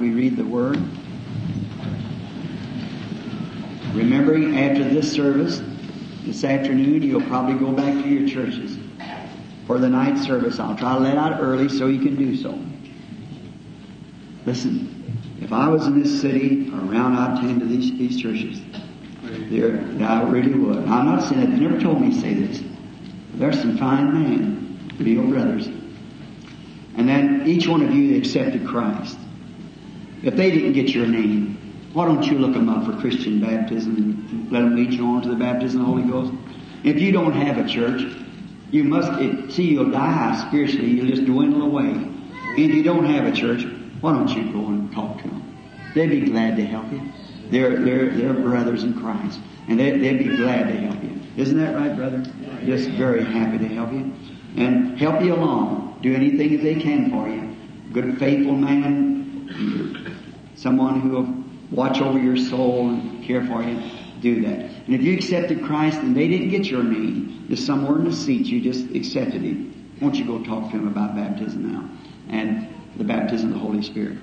we read the Word. Remembering after this service, this afternoon, you'll probably go back to your churches for the night service. I'll try to let out early so you can do so. Listen, if I was in this city around, I'd to these, these churches. There, I really would. I'm not saying that. They never told me to say this. There's some fine men, real brothers. And then each one of you accepted Christ. If they didn't get your name, why don't you look them up for Christian baptism and let them lead you on to the baptism of the Holy Ghost? If you don't have a church, you must it, see you'll die spiritually. You'll just dwindle away. And If you don't have a church, why don't you go and talk to them? They'd be glad to help you. They're they're they're brothers in Christ, and they, they'd be glad to help you. Isn't that right, brother? Just very happy to help you and help you along. Do anything that they can for you. Good, faithful man, someone who will watch over your soul and care for you. Do that. And if you accepted Christ and they didn't get your name, just somewhere in the seat you just accepted Him, won't you go talk to Him about baptism now and the baptism of the Holy Spirit?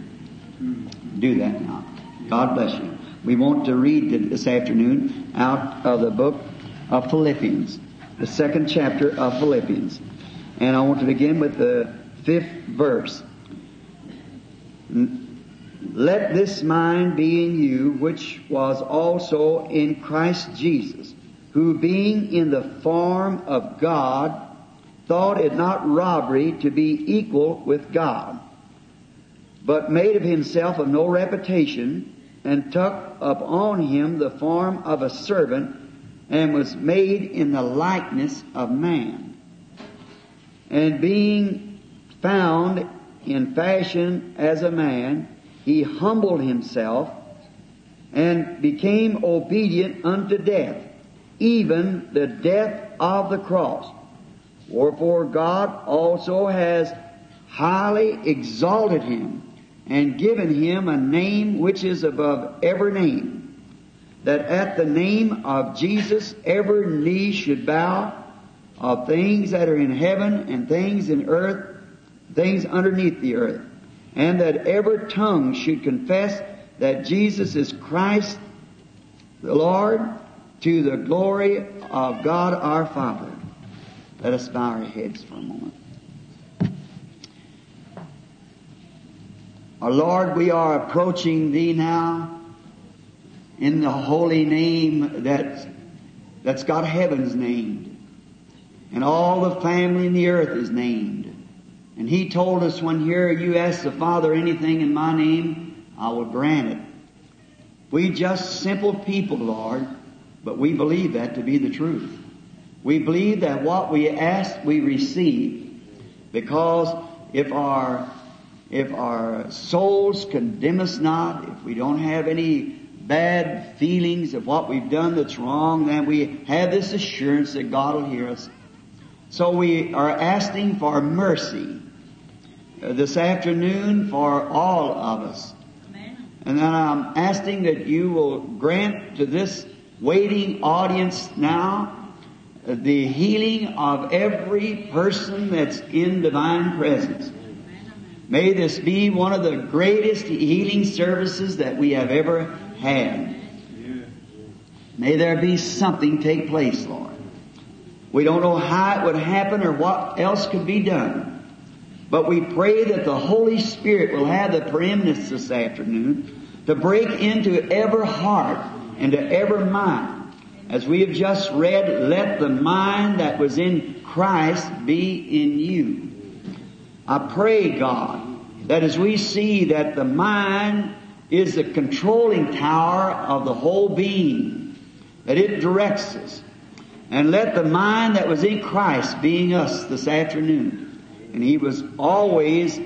Do that now. God bless you. We want to read this afternoon out of the book of Philippians, the second chapter of Philippians. And I want to begin with the fifth verse. Let this mind be in you, which was also in Christ Jesus, who being in the form of God, thought it not robbery to be equal with God, but made of himself of no reputation, and took upon him the form of a servant, and was made in the likeness of man. And being found in fashion as a man, he humbled himself and became obedient unto death, even the death of the cross. Wherefore God also has highly exalted him and given him a name which is above every name, that at the name of Jesus every knee should bow of things that are in heaven and things in earth, things underneath the earth, and that every tongue should confess that Jesus is Christ the Lord to the glory of God our Father. Let us bow our heads for a moment. Our Lord, we are approaching Thee now in the holy name that, that's got heaven's named. And all the family in the earth is named. And He told us when here you ask the Father anything in my name, I will grant it. We just simple people, Lord, but we believe that to be the truth. We believe that what we ask, we receive. Because if our, if our souls condemn us not, if we don't have any bad feelings of what we've done that's wrong, then we have this assurance that God will hear us. So we are asking for mercy this afternoon for all of us. And then I'm asking that you will grant to this waiting audience now uh, the healing of every person that's in divine presence. May this be one of the greatest healing services that we have ever had. May there be something take place, Lord. We don't know how it would happen or what else could be done. But we pray that the Holy Spirit will have the preeminence this afternoon to break into every heart and to every mind. As we have just read, let the mind that was in Christ be in you. I pray, God, that as we see that the mind is the controlling tower of the whole being, that it directs us, and let the mind that was in Christ being us this afternoon. And he was always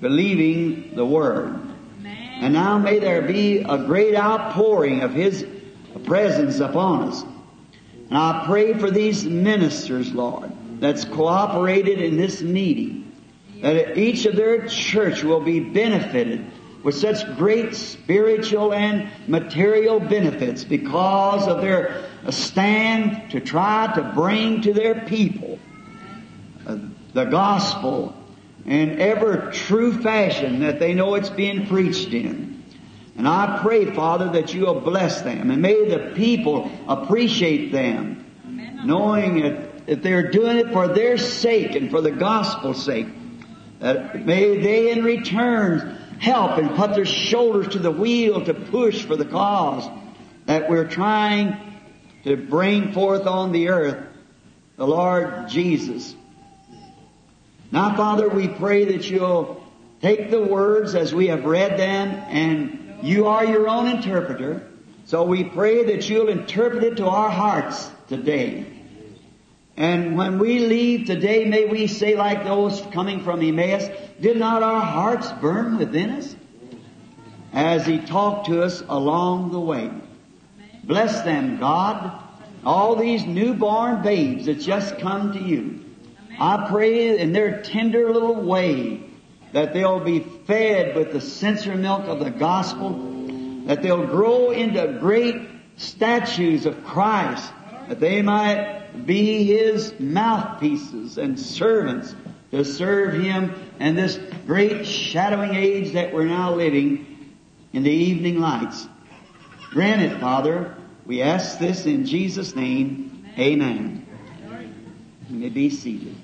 believing the Word. And now may there be a great outpouring of His presence upon us. And I pray for these ministers, Lord, that's cooperated in this meeting, that each of their church will be benefited with such great spiritual and material benefits because of their stand to try to bring to their people the gospel in ever true fashion that they know it's being preached in. And I pray, Father, that you will bless them and may the people appreciate them, knowing that, that they're doing it for their sake and for the gospel's sake. That may they in return help and put their shoulders to the wheel to push for the cause that we're trying to bring forth on the earth the Lord Jesus. Now, Father, we pray that you'll take the words as we have read them and you are your own interpreter. So we pray that you'll interpret it to our hearts today. And when we leave today, may we say like those coming from Emmaus, did not our hearts burn within us? As he talked to us along the way. Bless them, God. All these newborn babes that just come to you. I pray in their tender little way that they'll be fed with the sincere milk of the gospel, that they'll grow into great statues of Christ, that they might be His mouthpieces and servants to serve Him in this great shadowing age that we're now living in the evening lights. Grant it, Father. We ask this in Jesus' name. Amen. You may be seated.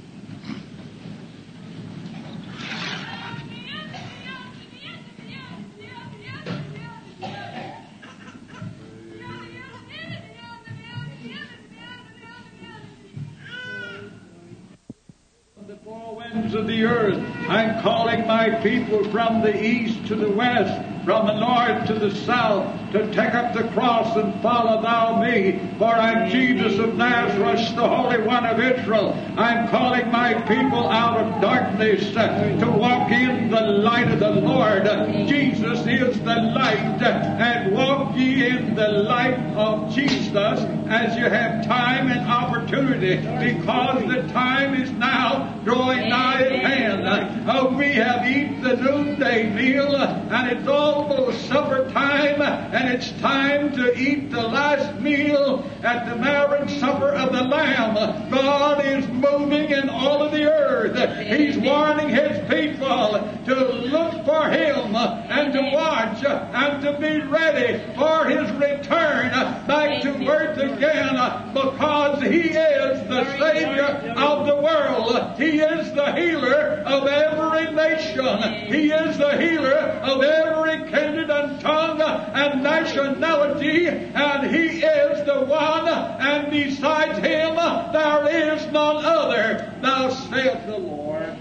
People from the east to the west, from the north to the south, to take up the cross and follow thou me. For I'm Jesus of Nazareth, the Holy One of Israel. I'm calling my people out of darkness to walk in the light of the Lord. Jesus is the light, and walk ye in the light of Jesus as you have time and opportunity, because the time is now drawing nigh at hand. Oh, we have eaten the noonday meal, and it's almost supper time, and it's time to eat the last meal at the marriage supper of the Lamb. God is moving in all of the earth. He's warning His people to look for Him and to watch and to be ready for His return back to earth again because He is the Savior of the world. He is the healer of every nation. He is the healer of every kindred and tongue and nationality, and He is the one, and besides Him there is none other. Thou saith the Lord.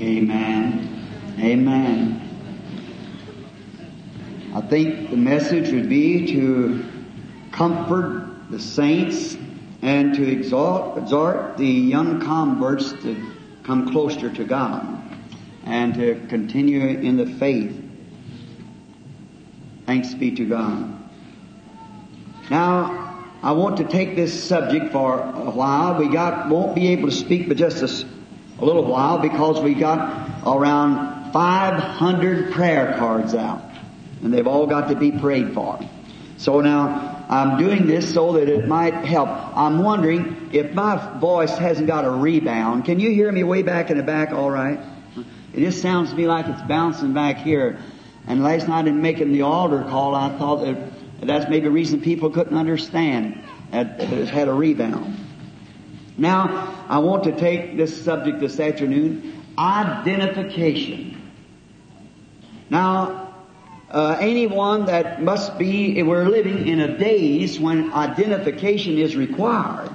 Amen. Amen. I think the message would be to comfort the saints and to exhort, exhort the young converts to come closer to God and to continue in the faith. Thanks be to God. Now, I want to take this subject for a while. We got won't be able to speak but just a little while because we got around 500 prayer cards out, and they've all got to be prayed for. So now I'm doing this so that it might help. I'm wondering if my voice hasn't got a rebound. Can you hear me way back in the back? All right. It just sounds to me like it's bouncing back here. And last night in making the altar call, I thought that that's maybe a reason people couldn't understand that it had a rebound. Now, I want to take this subject this afternoon, identification. Now, uh, anyone that must be, we're living in a days when identification is required.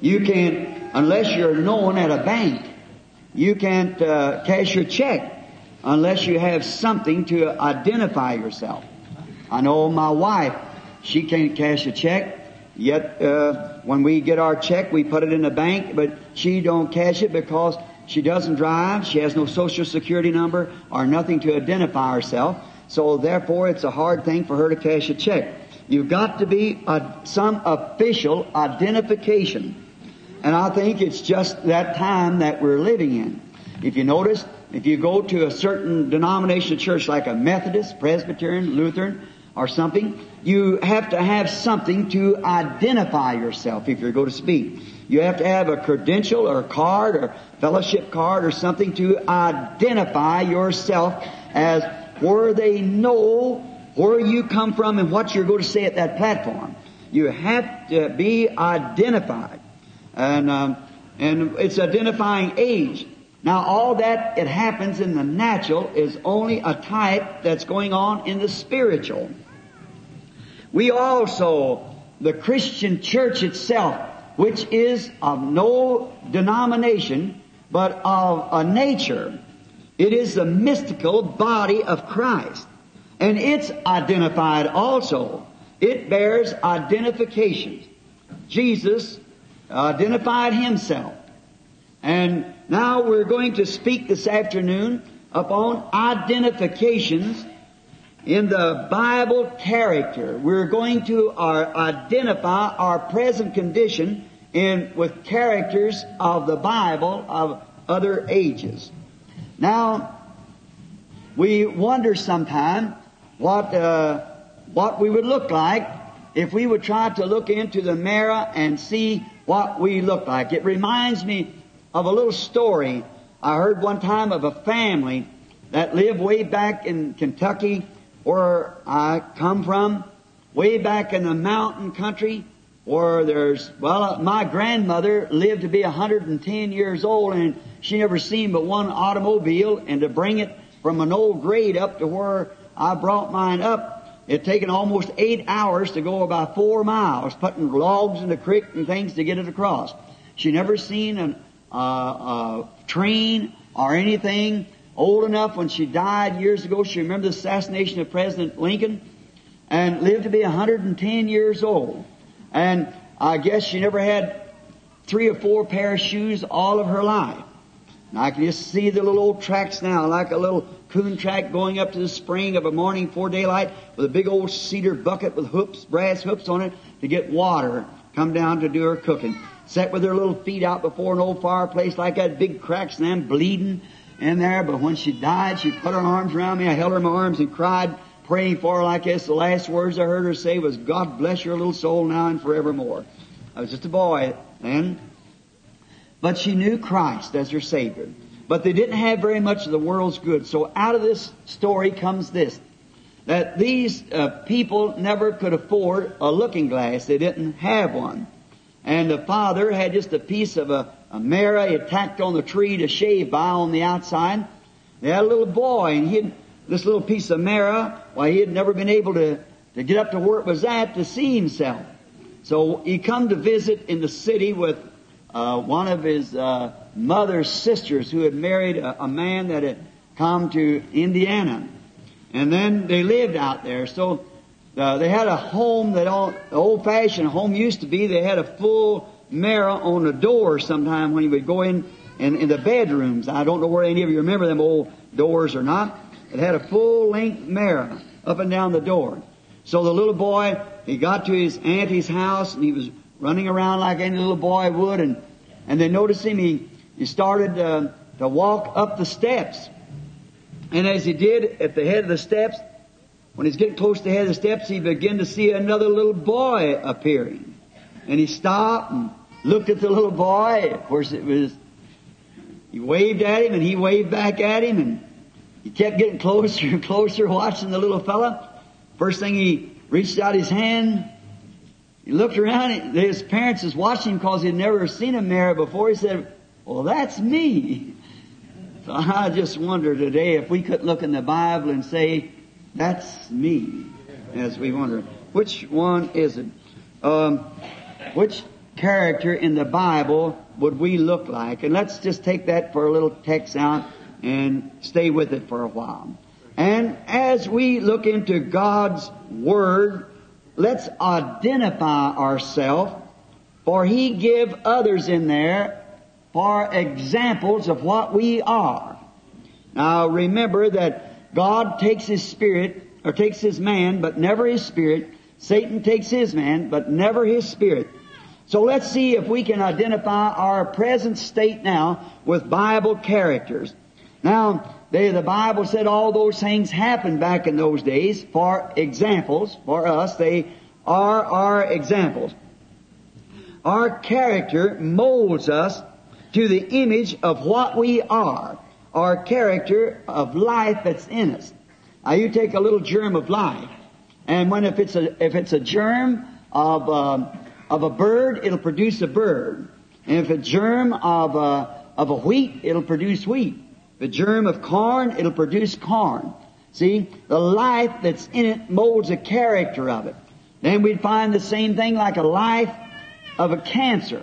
You can't, unless you're known at a bank, you can't uh, cash your check unless you have something to identify yourself. I know my wife, she can't cash a check, yet uh, when we get our check, we put it in the bank, but she don't cash it because she doesn't drive, she has no social security number or nothing to identify herself. So therefore, it's a hard thing for her to cash a check. You've got to be a, some official identification. And I think it's just that time that we're living in. If you notice, if you go to a certain denomination of church like a Methodist, Presbyterian, Lutheran, or something, you have to have something to identify yourself if you're going to speak. You have to have a credential or a card or fellowship card or something to identify yourself as where they know where you come from and what you're going to say at that platform. You have to be identified. And, um, and it's identifying age. Now all that it happens in the natural is only a type that's going on in the spiritual. We also, the Christian church itself, which is of no denomination, but of a nature, it is the mystical body of Christ. And it's identified also. It bears identifications. Jesus identified himself. And now we're going to speak this afternoon upon identifications in the Bible character. We're going to our, identify our present condition in with characters of the Bible of other ages. Now, we wonder sometime what uh, what we would look like if we would try to look into the mirror and see what we look like. It reminds me of a little story I heard one time of a family that lived way back in Kentucky where I come from, way back in the mountain country where there's, well, uh, my grandmother lived to be 110 years old and she never seen but one automobile and to bring it from an old grade up to where I brought mine up, it taken almost eight hours to go about four miles, putting logs in the creek and things to get it across. She never seen an, uh, a train or anything old enough when she died years ago. She remembered the assassination of President Lincoln and lived to be 110 years old. And I guess she never had three or four pair of shoes all of her life. And I can just see the little old tracks now, like a little coon track going up to the spring of a morning before daylight with a big old cedar bucket with hoops, brass hoops on it to get water. Come down to do her cooking. Sat with her little feet out before an old fireplace like that, big cracks and them bleeding in there. But when she died, she put her arms around me. I held her in my arms and cried, praying for her like this. The last words I heard her say was, God bless your little soul now and forevermore. I was just a boy then. But she knew Christ as her Savior. But they didn't have very much of the world's good. So out of this story comes this. That these uh, people never could afford a looking glass. They didn't have one. And the father had just a piece of a, a mirror he tacked on the tree to shave by on the outside. They had a little boy and he had this little piece of mirror, why he had never been able to, to get up to where it was at to see himself. So he come to visit in the city with uh, one of his uh, mother's sisters who had married a, a, man that had come to Indiana. And then they lived out there. So uh, they had a home that all, old fashioned home used to be. They had a full mirror on the door sometime when you would go in, in the bedrooms. I don't know where any of you remember them old doors or not. It had a full length mirror up and down the door. So the little boy, he got to his auntie's house and he was running around like any little boy would and and they noticed him. He, he started uh, to walk up the steps. And as he did at the head of the steps, when he's getting close to the head of the steps, he began to see another little boy appearing. And he stopped and looked at the little boy. Of course, it was, he waved at him and he waved back at him and he kept getting closer and closer watching the little fella. First thing he reached out his hand he looked around, his parents was watching him because he'd never seen a mirror before. He said, well, that's me. So I just wonder today if we could look in the Bible and say, that's me, as we wonder. Which one is it? Um, which character in the Bible would we look like? And let's just take that for a little text out and stay with it for a while. And as we look into God's Word, let's identify ourselves, for He give others in there for examples of what we are. Now remember that God takes His Spirit, or takes His man, but never His Spirit. Satan takes His man, but never His Spirit. So let's see if we can identify our present state now with Bible characters. Now, they, the Bible said all those things happened back in those days for examples, for us. They are our examples. Our character molds us to the image of what we are. Our character of life that's in us. Now you take a little germ of life, and when if it's a if it's a germ of uh, of a bird, it'll produce a bird, and if a germ of a of a wheat, it'll produce wheat. If a germ of corn, it'll produce corn. See, the life that's in it molds the character of it. Then we'd find the same thing like a life of a cancer.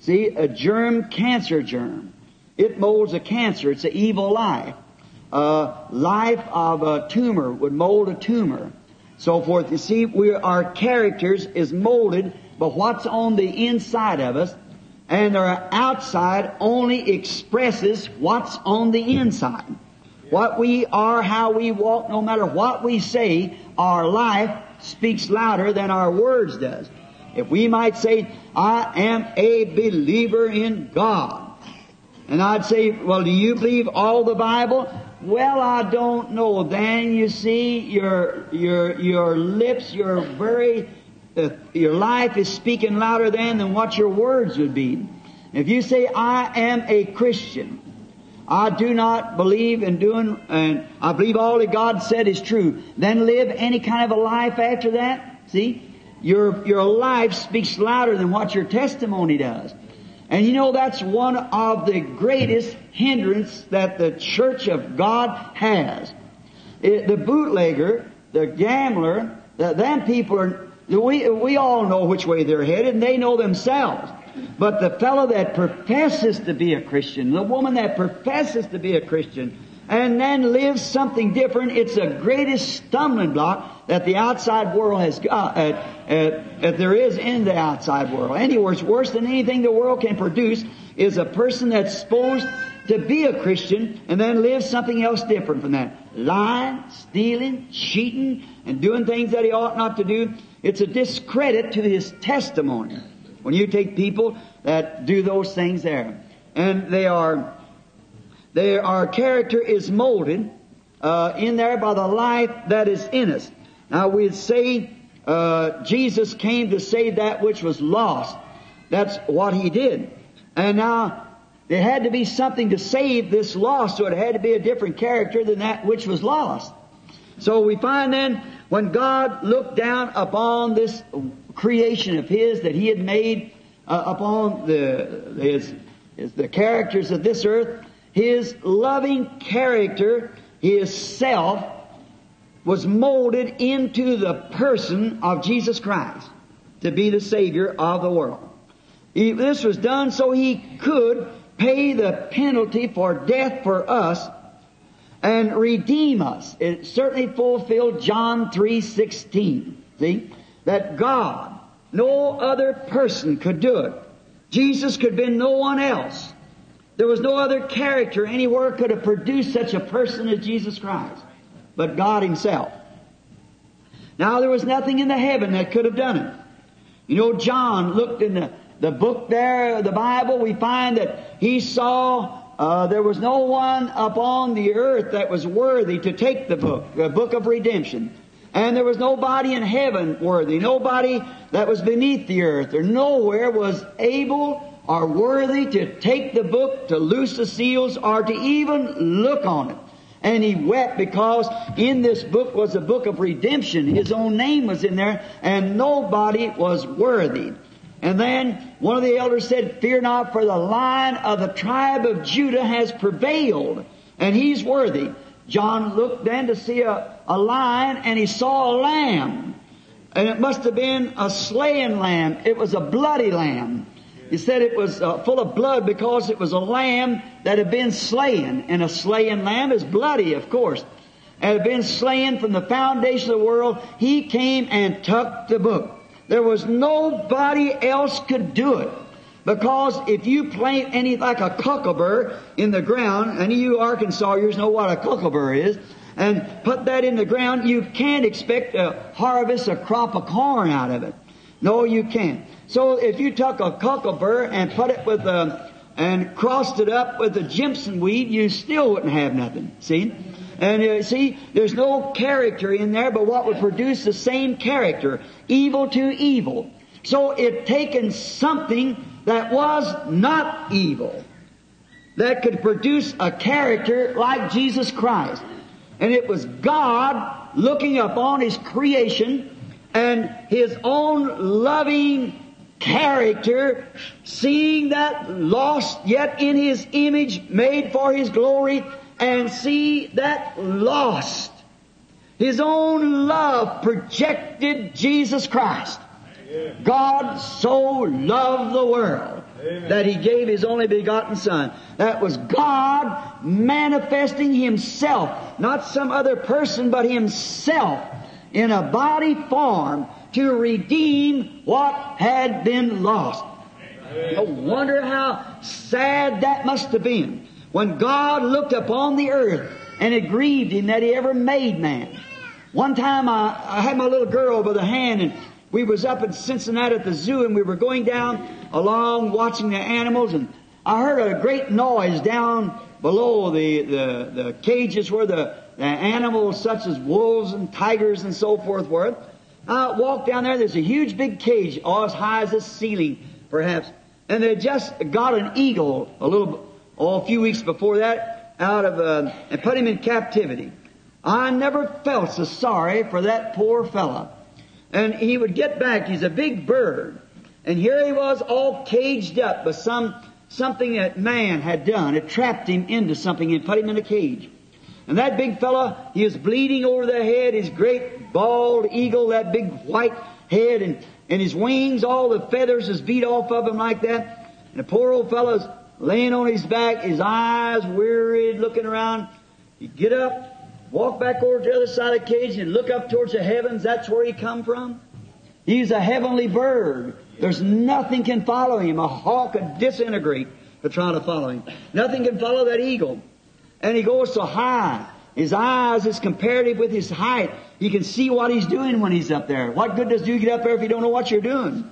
See, a germ, cancer germ. It molds a cancer. It's an evil life uh, life of a tumor would mold a tumor, so forth. You see, we our characters is molded by what's on the inside of us, and our outside only expresses what's on the inside. What we are, how we walk, no matter what we say, our life speaks louder than our words does. If we might say, I am a believer in God. And I'd say, well, do you believe all the Bible? Well, I don't know. Then you see, your your your lips, your very uh, your life is speaking louder then than what your words would be. If you say, "I am a Christian," I do not believe in doing, and I believe all that God said is true. Then live any kind of a life after that. See, your your life speaks louder than what your testimony does. And you know that's one of the greatest hindrance that the church of God has. It, the bootlegger, the gambler, the, them people are, we, we all know which way they're headed and they know themselves. But the fellow that professes to be a Christian, the woman that professes to be a Christian, and then lives something different, it's the greatest stumbling block that the outside world has got, uh, uh, uh, there is in the outside world. Anywhere, it's worse than anything the world can produce is a person that's supposed to be a Christian and then live something else different from that. Lying, stealing, cheating, and doing things that he ought not to do. It's a discredit to his testimony. When you take people that do those things there. And they are there, our character is molded uh, in there by the life that is in us. Now we'd say uh, Jesus came to save that which was lost. That's what he did. And now there had to be something to save this lost, so it had to be a different character than that which was lost. So we find then when God looked down upon this creation of His that He had made uh, upon the his, his, the characters of this earth, his loving character, His self, was molded into the person of Jesus Christ to be the Savior of the world. This was done so He could pay the penalty for death for us and redeem us. It certainly fulfilled John 3.16. See? That God, no other person could do it. Jesus could been no one else. There was no other character anywhere could have produced such a person as Jesus Christ, but God Himself. Now there was nothing in the heaven that could have done it. You know, John looked in the, the book there, the Bible, we find that he saw uh, there was no one upon the earth that was worthy to take the book, the book of redemption. And there was nobody in heaven worthy, nobody that was beneath the earth, or nowhere was able are worthy to take the book, to loose the seals, or to even look on it. And he wept because in this book was a book of redemption. His own name was in there, and nobody was worthy. And then one of the elders said, Fear not, for the lion of the tribe of Judah has prevailed, and he's worthy. John looked then to see a, a lion, and he saw a lamb. And it must have been a slain lamb. It was a bloody lamb. He said it was uh, full of blood because it was a lamb that had been slain. And a slain lamb is bloody, of course. And had been slain from the foundation of the world. He came and took the book. There was nobody else could do it. Because if you plant any like a cocklebur in the ground, and you Arkansasians know what a cocklebur is, and put that in the ground, you can't expect to harvest a crop of corn out of it. No, you can't. So if you took a cocklebur and put it with a, and crossed it up with the Jimson weed, you still wouldn't have nothing. See? And uh, see, there's no character in there, but what would produce the same character, evil to evil. So it taken something that was not evil, that could produce a character like Jesus Christ. And it was God looking upon His creation and His own loving character, seeing that lost yet in His image, made for His glory, and see that lost. His own love projected Jesus Christ. God so loved the world that He gave His only begotten Son. That was God manifesting Himself, not some other person, but Himself in a body form to redeem what had been lost. I wonder how sad that must have been when God looked upon the earth and it grieved Him that He ever made man. One time I, I had my little girl by the hand and we was up in Cincinnati at the zoo and we were going down along watching the animals and I heard a great noise down below the, the, the cages where the, the animals such as wolves and tigers and so forth were. I walked down there, there's a huge big cage, all as high as the ceiling, perhaps. And they just got an eagle a little, oh, a few weeks before that out of, uh, and put him in captivity. I never felt so sorry for that poor fellow. And he would get back, he's a big bird. And here he was all caged up by some, something that man had done. It trapped him into something and put him in a cage. And that big fella, he was bleeding over the head, his great bald eagle, that big white head, and, and his wings, all the feathers is beat off of him like that. And the poor old fellow's laying on his back, his eyes wearied, looking around. He'd get up, walk back over to the other side of the cage and look up towards the heavens. That's where he come from. He's a heavenly bird. There's nothing can follow him. A hawk could disintegrate for try to follow him. Nothing can follow that eagle. And he goes so high. His eyes is comparative with his height. You can see what he's doing when he's up there. What good does you get up there if you don't know what you're doing?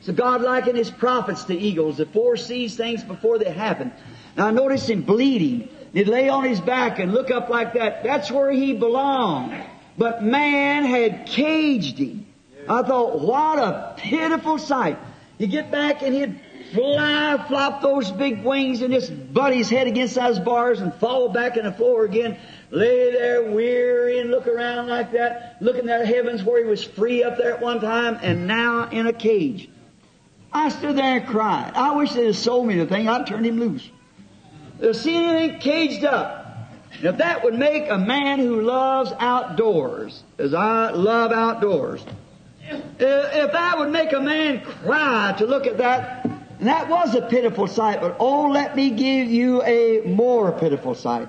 So God likened his prophets to eagles that foresees things before they happen. Now notice him bleeding. He'd lay on his back and look up like that. That's where he belonged. But man had caged him. I thought, what a pitiful sight. You get back and he'd fly, flop those big wings and just butt his head against those bars and fall back in the floor again. Lay there weary and look around like that, looking at the heavens where he was free up there at one time and now in a cage. I stood there and cried. I wish they'd have sold me the thing. I'd turn him loose. To see anything caged up. If that would make a man who loves outdoors, as I love outdoors, if that would make a man cry to look at that, and that was a pitiful sight, but oh, let me give you a more pitiful sight.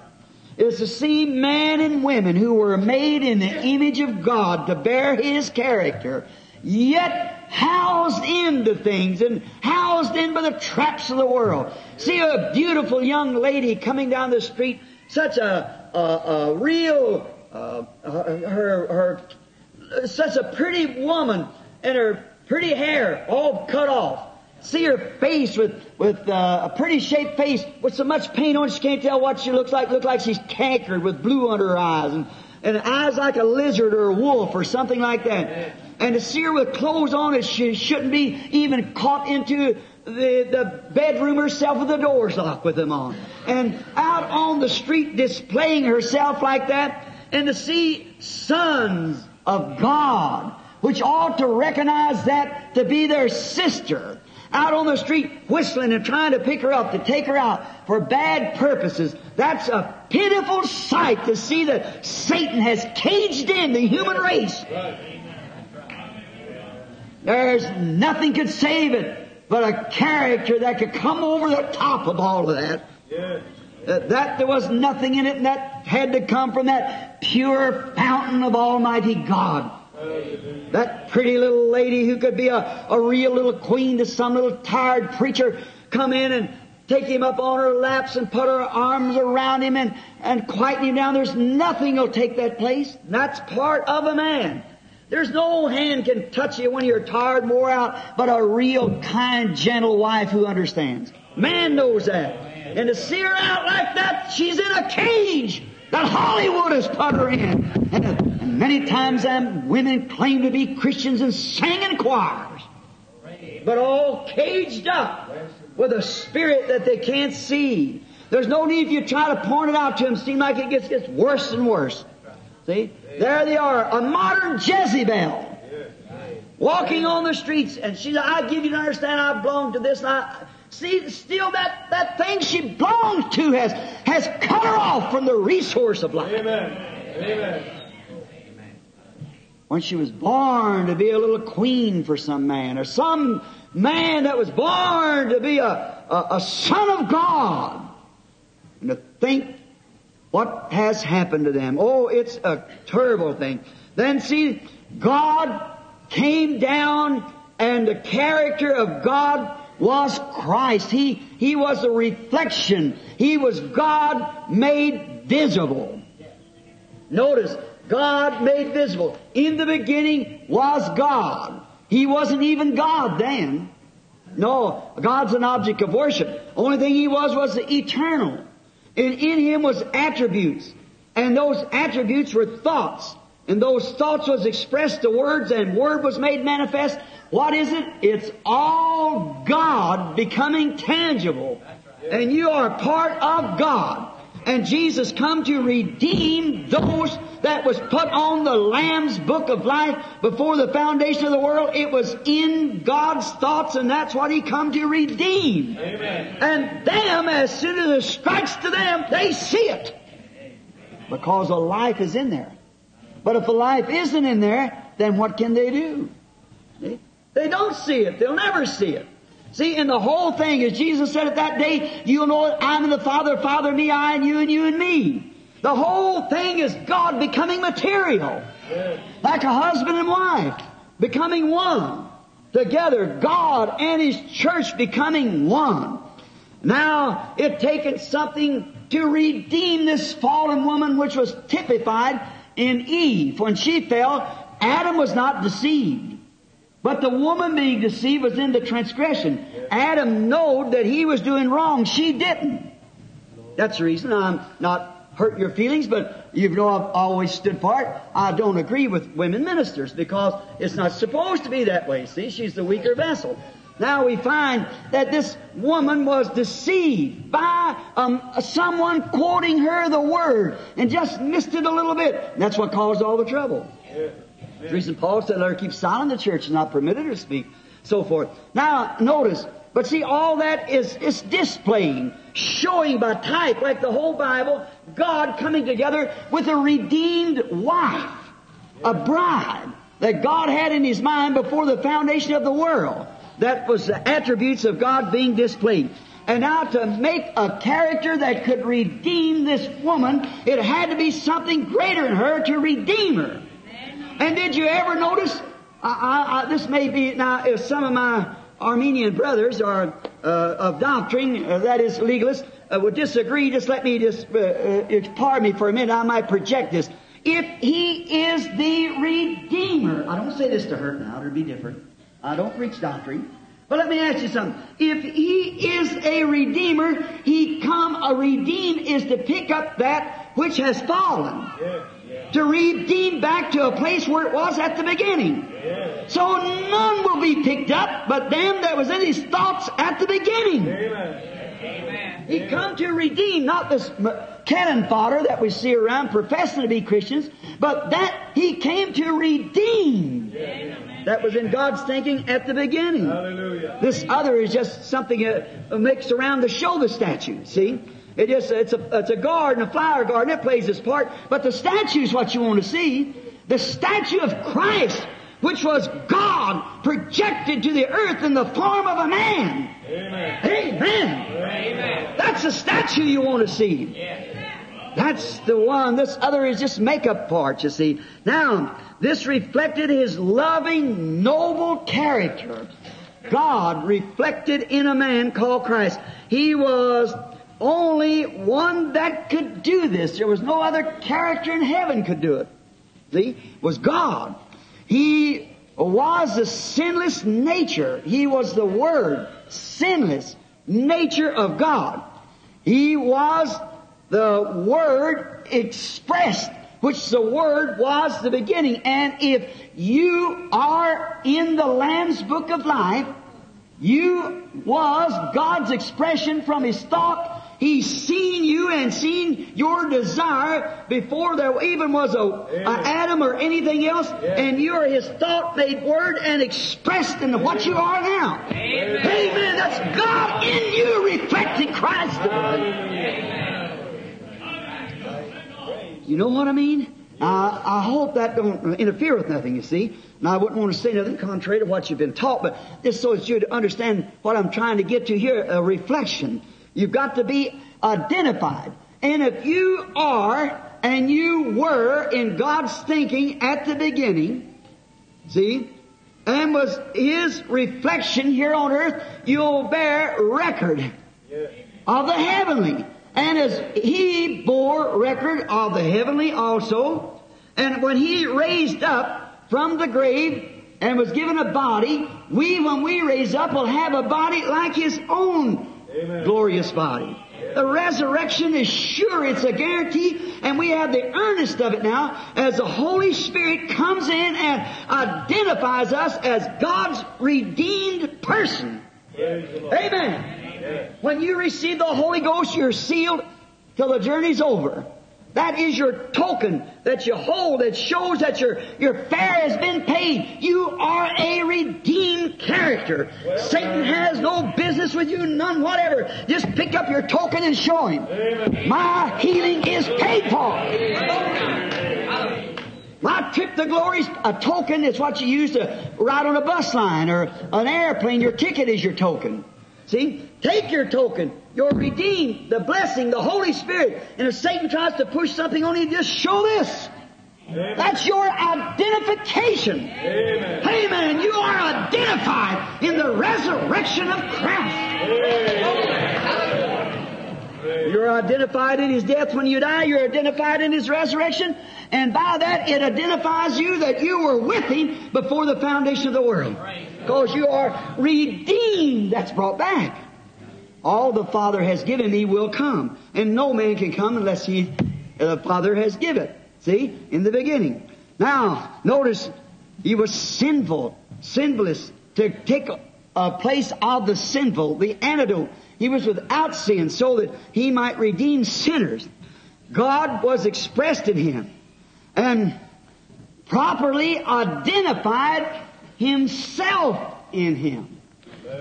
Is to see men and women who were made in the image of God to bear His character, yet housed into things and housed in by the traps of the world. See a beautiful young lady coming down the street, such a, a, a real, uh, her, her, such a pretty woman, and her pretty hair all cut off see her face with, with uh, a pretty shaped face with so much paint on she can't tell what she looks like. Look like she's cankered with blue under her eyes and, and eyes like a lizard or a wolf or something like that. And to see her with clothes on that she shouldn't be even caught into the, the bedroom herself with the doors locked with them on. And out on the street displaying herself like that and to see sons of God which ought to recognize that to be their sister out on the street whistling and trying to pick her up, to take her out for bad purposes. That's a pitiful sight to see that Satan has caged in the human race. There's nothing could save it but a character that could come over the top of all of that. That, that there was nothing in it and that had to come from that pure fountain of Almighty God. That pretty little lady who could be a, a real little queen to some little tired preacher come in and take him up on her laps and put her arms around him and, and quieten him down. There's nothing will take that place. That's part of a man. There's no hand can touch you when you're tired, wore out, but a real kind, gentle wife who understands. Man knows that. And to see her out like that, she's in a cage that Hollywood has put her in. Many times them women claim to be Christians and sing in choirs. But all caged up with a spirit that they can't see. There's no need if you try to point it out to them, seem like it gets, gets worse and worse. See? There they are, a modern Jezebel. Walking on the streets, and she said, I give you to understand I belong to this, I, see, still that, that thing she belongs to has, has cut her off from the resource of life. Amen. Amen. When she was born to be a little queen for some man, or some man that was born to be a, a, a son of God. And to think what has happened to them. Oh, it's a terrible thing. Then see, God came down and the character of God was Christ. He, he was a reflection. He was God made visible. Notice, God made visible. In the beginning was God. He wasn't even God then. No, God's an object of worship. Only thing He was was eternal. And in Him was attributes. And those attributes were thoughts. And those thoughts was expressed to words and word was made manifest. What is it? It's all God becoming tangible. And you are part of God. And Jesus come to redeem those that was put on the Lamb's book of life before the foundation of the world. It was in God's thoughts and that's what He come to redeem. Amen. And them, as soon as it strikes to them, they see it. Because a life is in there. But if a life isn't in there, then what can they do? They don't see it. They'll never see it. See, and the whole thing, as Jesus said at that day, you'll know that I'm in the Father, Father me, I and you and you and me. The whole thing is God becoming material. Like a husband and wife. Becoming one. Together, God and His church becoming one. Now, it taken something to redeem this fallen woman which was typified in Eve. When she fell, Adam was not deceived. But the woman being deceived was in the transgression. Adam knowed that he was doing wrong. She didn't. That's the reason I'm not hurt your feelings, but you know I've always stood part. I don't agree with women ministers because it's not supposed to be that way. See, she's the weaker vessel. Now we find that this woman was deceived by um, someone quoting her the word and just missed it a little bit. And that's what caused all the trouble. The reason Paul said, let her keep silent, the church is not permitted her to speak, so forth. Now, notice, but see, all that is, is displaying, showing by type, like the whole Bible, God coming together with a redeemed wife, a bride that God had in His mind before the foundation of the world. That was the attributes of God being displayed. And now to make a character that could redeem this woman, it had to be something greater in her to redeem her. And did you ever notice? I, I, I, this may be now. If some of my Arminian brothers are uh, of doctrine, uh, that is legalist, uh, would disagree. Just let me just uh, uh, pardon me for a minute. I might project this. If he is the redeemer, I don't say this to hurt now. It'll be different. I don't preach doctrine. But let me ask you something. If he is a redeemer, he come a redeem is to pick up that which has fallen to redeem back to a place where it was at the beginning. So none will be picked up but them that was in his thoughts at the beginning. Amen. He come to redeem, not this cannon fodder that we see around professing to be Christians, but that he came to redeem. That was in God's thinking at the beginning. Hallelujah. This other is just something uh, mixed around to show the statue. See, it just it's a it's a garden, a flower garden. It plays its part, but the statue is what you want to see. The statue of Christ, which was God projected to the earth in the form of a man. Amen. Amen. Amen. That's the statue you want to see. That's the one. This other is just makeup part, you see. Now, this reflected his loving, noble character. God reflected in a man called Christ. He was only one that could do this. There was no other character in heaven could do it. See? Was God. He was the sinless nature. He was the Word. Sinless. nature of God. He was the Word expressed, which the Word was the beginning. And if you are in the Lamb's Book of Life, you was God's expression from His thought. He's seen you and seen your desire before there even was a, a Adam or anything else, and you are His thought made word and expressed in what you are now. Amen. Amen. That's God in you reflecting Christ. You know what I mean? I, I hope that don't interfere with nothing, you see. And I wouldn't want to say nothing contrary to what you've been taught, but just so that you'd understand what I'm trying to get to here, a reflection. You've got to be identified. And if you are and you were in God's thinking at the beginning, see, and was His reflection here on earth, you'll bear record of the heavenly. And as He bore record of the heavenly also, and when He raised up from the grave and was given a body, we, when we raise up, will have a body like His own Amen. glorious body. The resurrection is sure, it's a guarantee, and we have the earnest of it now as the Holy Spirit comes in and identifies us as God's redeemed person. Amen. When you receive the Holy Ghost, you're sealed till the journey's over. That is your token that you hold that shows that your, your fare has been paid. You are a redeemed character. Well, Satan has no business with you, none whatever. Just pick up your token and show him. Amen. My healing is paid for. My trip to glory is a token. It's what you use to ride on a bus line or an airplane. Your ticket is your token. See? Take your token. You're redeemed. The blessing, the Holy Spirit. And if Satan tries to push something on you, just show this. Amen. That's your identification. Amen. Amen. You are identified in the resurrection of Christ. Amen. You're identified in His death when you die. You're identified in His resurrection. And by that, it identifies you that you were with Him before the foundation of the world. Because you are redeemed. That's brought back. All the Father has given me will come. And no man can come unless he, the Father has given. See? In the beginning. Now, notice, he was sinful, sinless, to take a place of the sinful, the antidote. He was without sin so that he might redeem sinners. God was expressed in him and properly identified himself in him.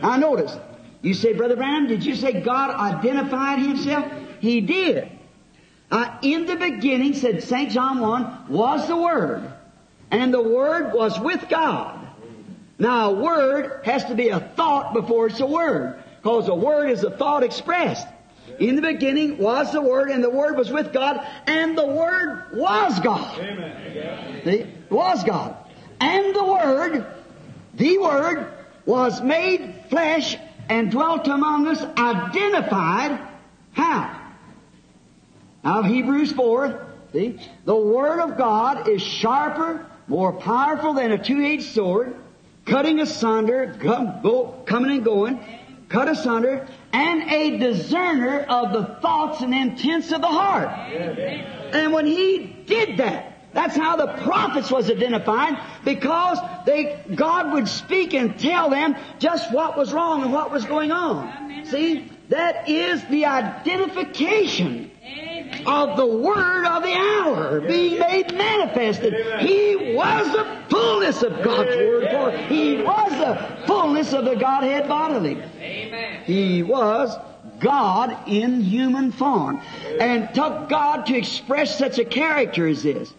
Now notice, you say, Brother Branham, did you say God identified himself? He did. Uh, in the beginning, said St. John 1, was the Word. And the Word was with God. Now, a word has to be a thought before it's a word. Because a word is a thought expressed. In the beginning was the Word, and the Word was with God, and the Word was God. Amen. See? Was God. And the Word the Word was made flesh and dwelt among us, identified how? Now Hebrews 4, see, the Word of God is sharper, more powerful than a two-edged sword, cutting asunder, coming and going, cut asunder, and a discerner of the thoughts and intents of the heart. And when He did that, that's how the prophets was identified because they, God would speak and tell them just what was wrong and what was going on. See, that is the identification of the Word of the hour being made manifested. He was the fullness of God's Word, for He was the fullness of the Godhead bodily. He was God in human form and took God to express such a character as this.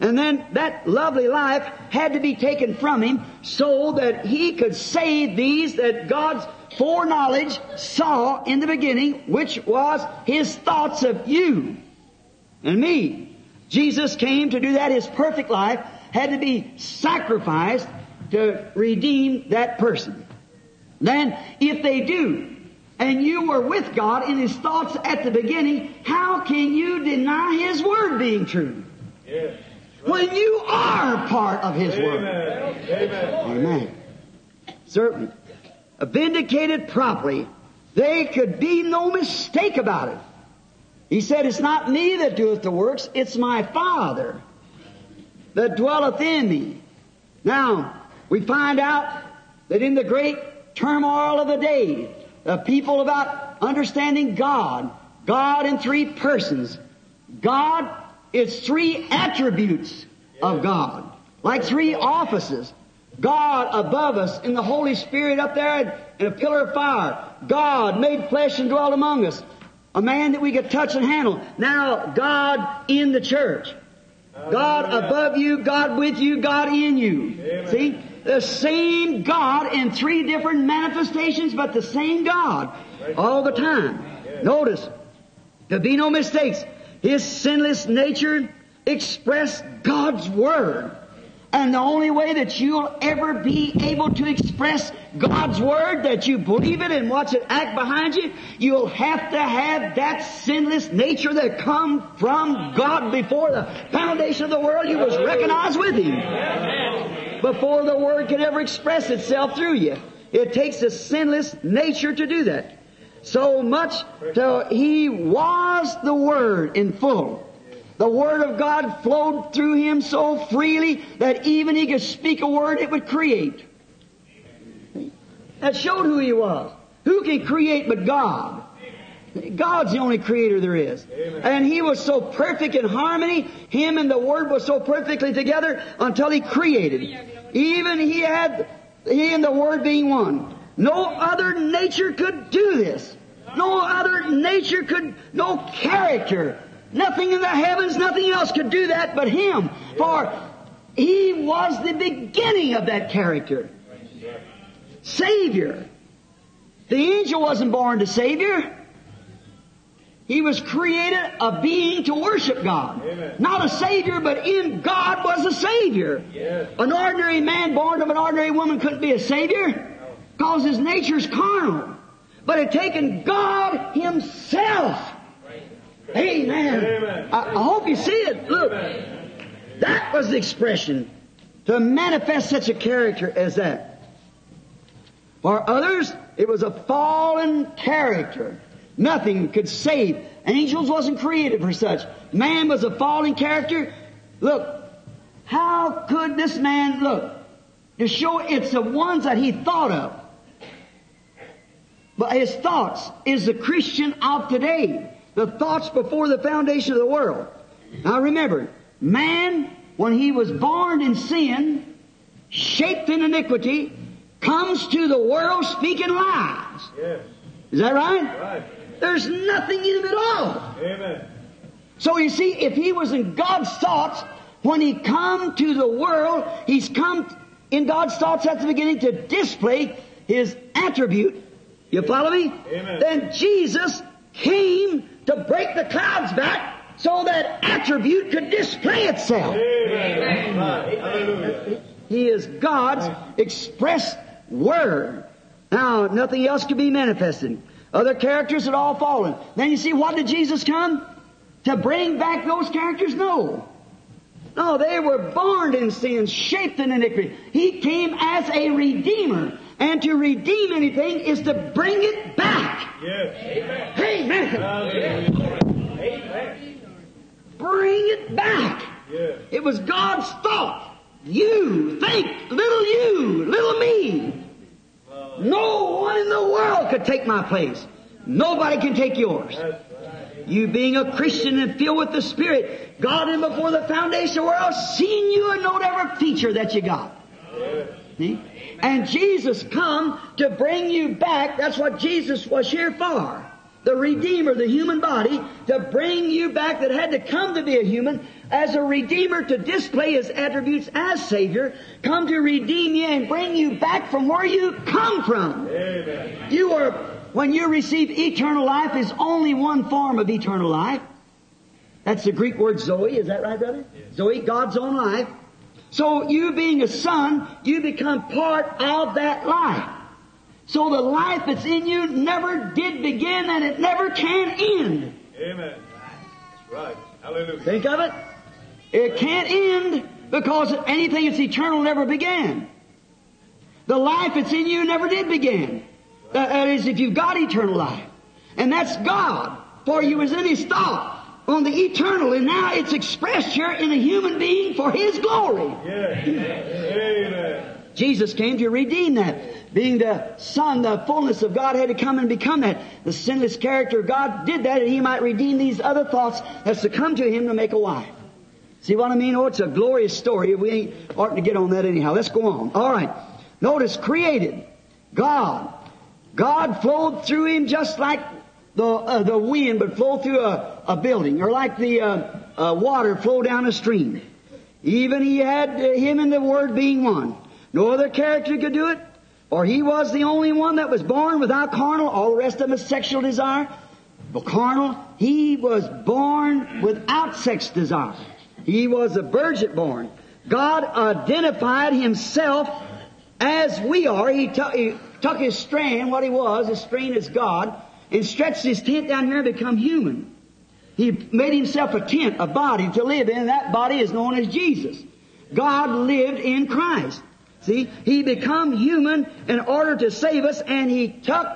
And then that lovely life had to be taken from him so that he could say these that God's foreknowledge saw in the beginning, which was his thoughts of you and me. Jesus came to do that. His perfect life had to be sacrificed to redeem that person. Then, if they do, and you were with God in His thoughts at the beginning, how can you deny His Word being true? Yes when you are part of His Word. Amen. Amen. Certainly. Vindicated properly They could be no mistake about it. He said, It's not me that doeth the works, it's my Father that dwelleth in me. Now, we find out that in the great turmoil of the day, the people about understanding God, God in three persons, God is three attributes of God, like three offices. God above us in the Holy Spirit up there in a pillar of fire. God made flesh and dwelt among us. A man that we could touch and handle. Now God in the church. God above you, God with you, God in you. Amen. See? The same God in three different manifestations, but the same God all the time. Notice, there be no mistakes. His sinless nature expressed God's Word. And the only way that you'll ever be able to express God's Word, that you believe it and watch it act behind you, you'll have to have that sinless nature that come from God before the foundation of the world. You was recognized with Him. Before the Word can ever express itself through you. It takes a sinless nature to do that. So much till He was the Word in full. The Word of God flowed through him so freely that even he could speak a word, it would create. That showed who he was. Who can create but God? God's the only creator there is. And he was so perfect in harmony, him and the Word was so perfectly together until he created. Even he had, he and the Word being one. No other nature could do this. No other nature could, no character, Nothing in the heavens, nothing else could do that but Him. For He was the beginning of that character. Savior. The angel wasn't born to Savior. He was created a being to worship God. Amen. Not a Savior, but in God was a Savior. Yes. An ordinary man born of an ordinary woman couldn't be a Savior because his nature's carnal. But it taken God Himself Amen. Amen. I, I hope you see it. Look, that was the expression to manifest such a character as that. For others, it was a fallen character. Nothing could save. Angels wasn't created for such. Man was a fallen character. Look, how could this man look? To show it's the ones that he thought of. But his thoughts is the Christian of today. The thoughts before the foundation of the world. Now remember, man, when he was born in sin, shaped in iniquity, comes to the world speaking lies. Yes. Is that right? Right. There's nothing in him at all. Amen. So you see, if he was in God's thoughts, when he come to the world, he's come in God's thoughts at the beginning to display his attribute. You follow me? Amen. Then Jesus came to break the clouds back so that attribute could display itself. Amen. He is God's express word. Now, nothing else could be manifested. Other characters had all fallen. Then you see, what did Jesus come? To bring back those characters? No. No, they were born in sin, shaped in iniquity. He came as a redeemer. And to redeem anything is to bring it back. Yes. Amen. Hallelujah. Bring it back. Yes. It was God's thought. You think, little you, little me. No one in the world could take my place. Nobody can take yours. You being a Christian and filled with the Spirit, God in before the foundation of the world, seen you and knowed every feature that you got. See? And Jesus come to bring you back. That's what Jesus was here for. The Redeemer, the human body, to bring you back that had to come to be a human as a Redeemer to display His attributes as Savior, come to redeem you and bring you back from where you come from. Amen. You are, when you receive eternal life, is only one form of eternal life. That's the Greek word Zoe, is that right, brother? Zoe, God's own life. So you being a son, you become part of that life. So the life that's in you never did begin and it never can end. Amen. That's right. Hallelujah. Think of it. It can't end because anything that's eternal never began. The life that's in you never did begin. That, is, if you've got eternal life. And that's God. For you was in His thought on the eternal, and now it's expressed here in a human being for His glory. Amen. Jesus came to redeem that. Being the Son, the fullness of God had to come and become that. The sinless character of God did that that He might redeem these other thoughts that's to come to Him to make a wife. See what I mean? Oh, it's a glorious story. We ain't ought to get on that anyhow. Let's go on. All right. Notice, created. God. God flowed through Him just like the, uh, the wind would flow through a, a building, or like the uh, uh, water flow down a stream. Even He had uh, Him and the Word being one. No other character could do it, or He was the only one that was born without carnal. All the rest of them is sexual desire. But carnal, He was born without sex desire. He was a virgin born. God identified Himself as we are. He, took he took His strain, what He was, His strain is God, and stretched His tent down here and become human. He made Himself a tent, a body to live in, and that body is known as Jesus. God lived in Christ. See, He become human in order to save us, and He took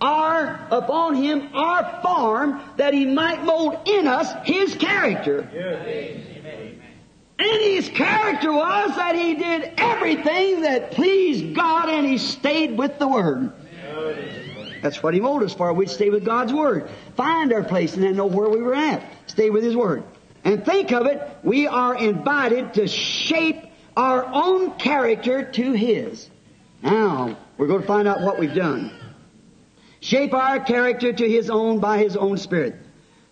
our, upon Him, our form, that He might mold in us His character. And his character was that he did everything that pleased God and he stayed with the Word. That's what he molded us for. We'd stay with God's Word. Find our place and then know where we were at. Stay with His Word. And think of it, we are invited to shape our own character to His. Now, we're going to find out what we've done. Shape our character to His own by His own Spirit.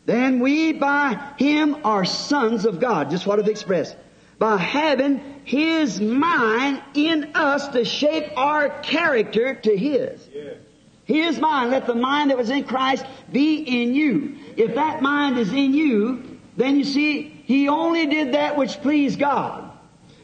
Then we by Him are sons of God. Just what I've expressed. By having His mind in us to shape our character to His. His mind, let the mind that was in Christ be in you. If that mind is in you, then you see, He only did that which pleased God.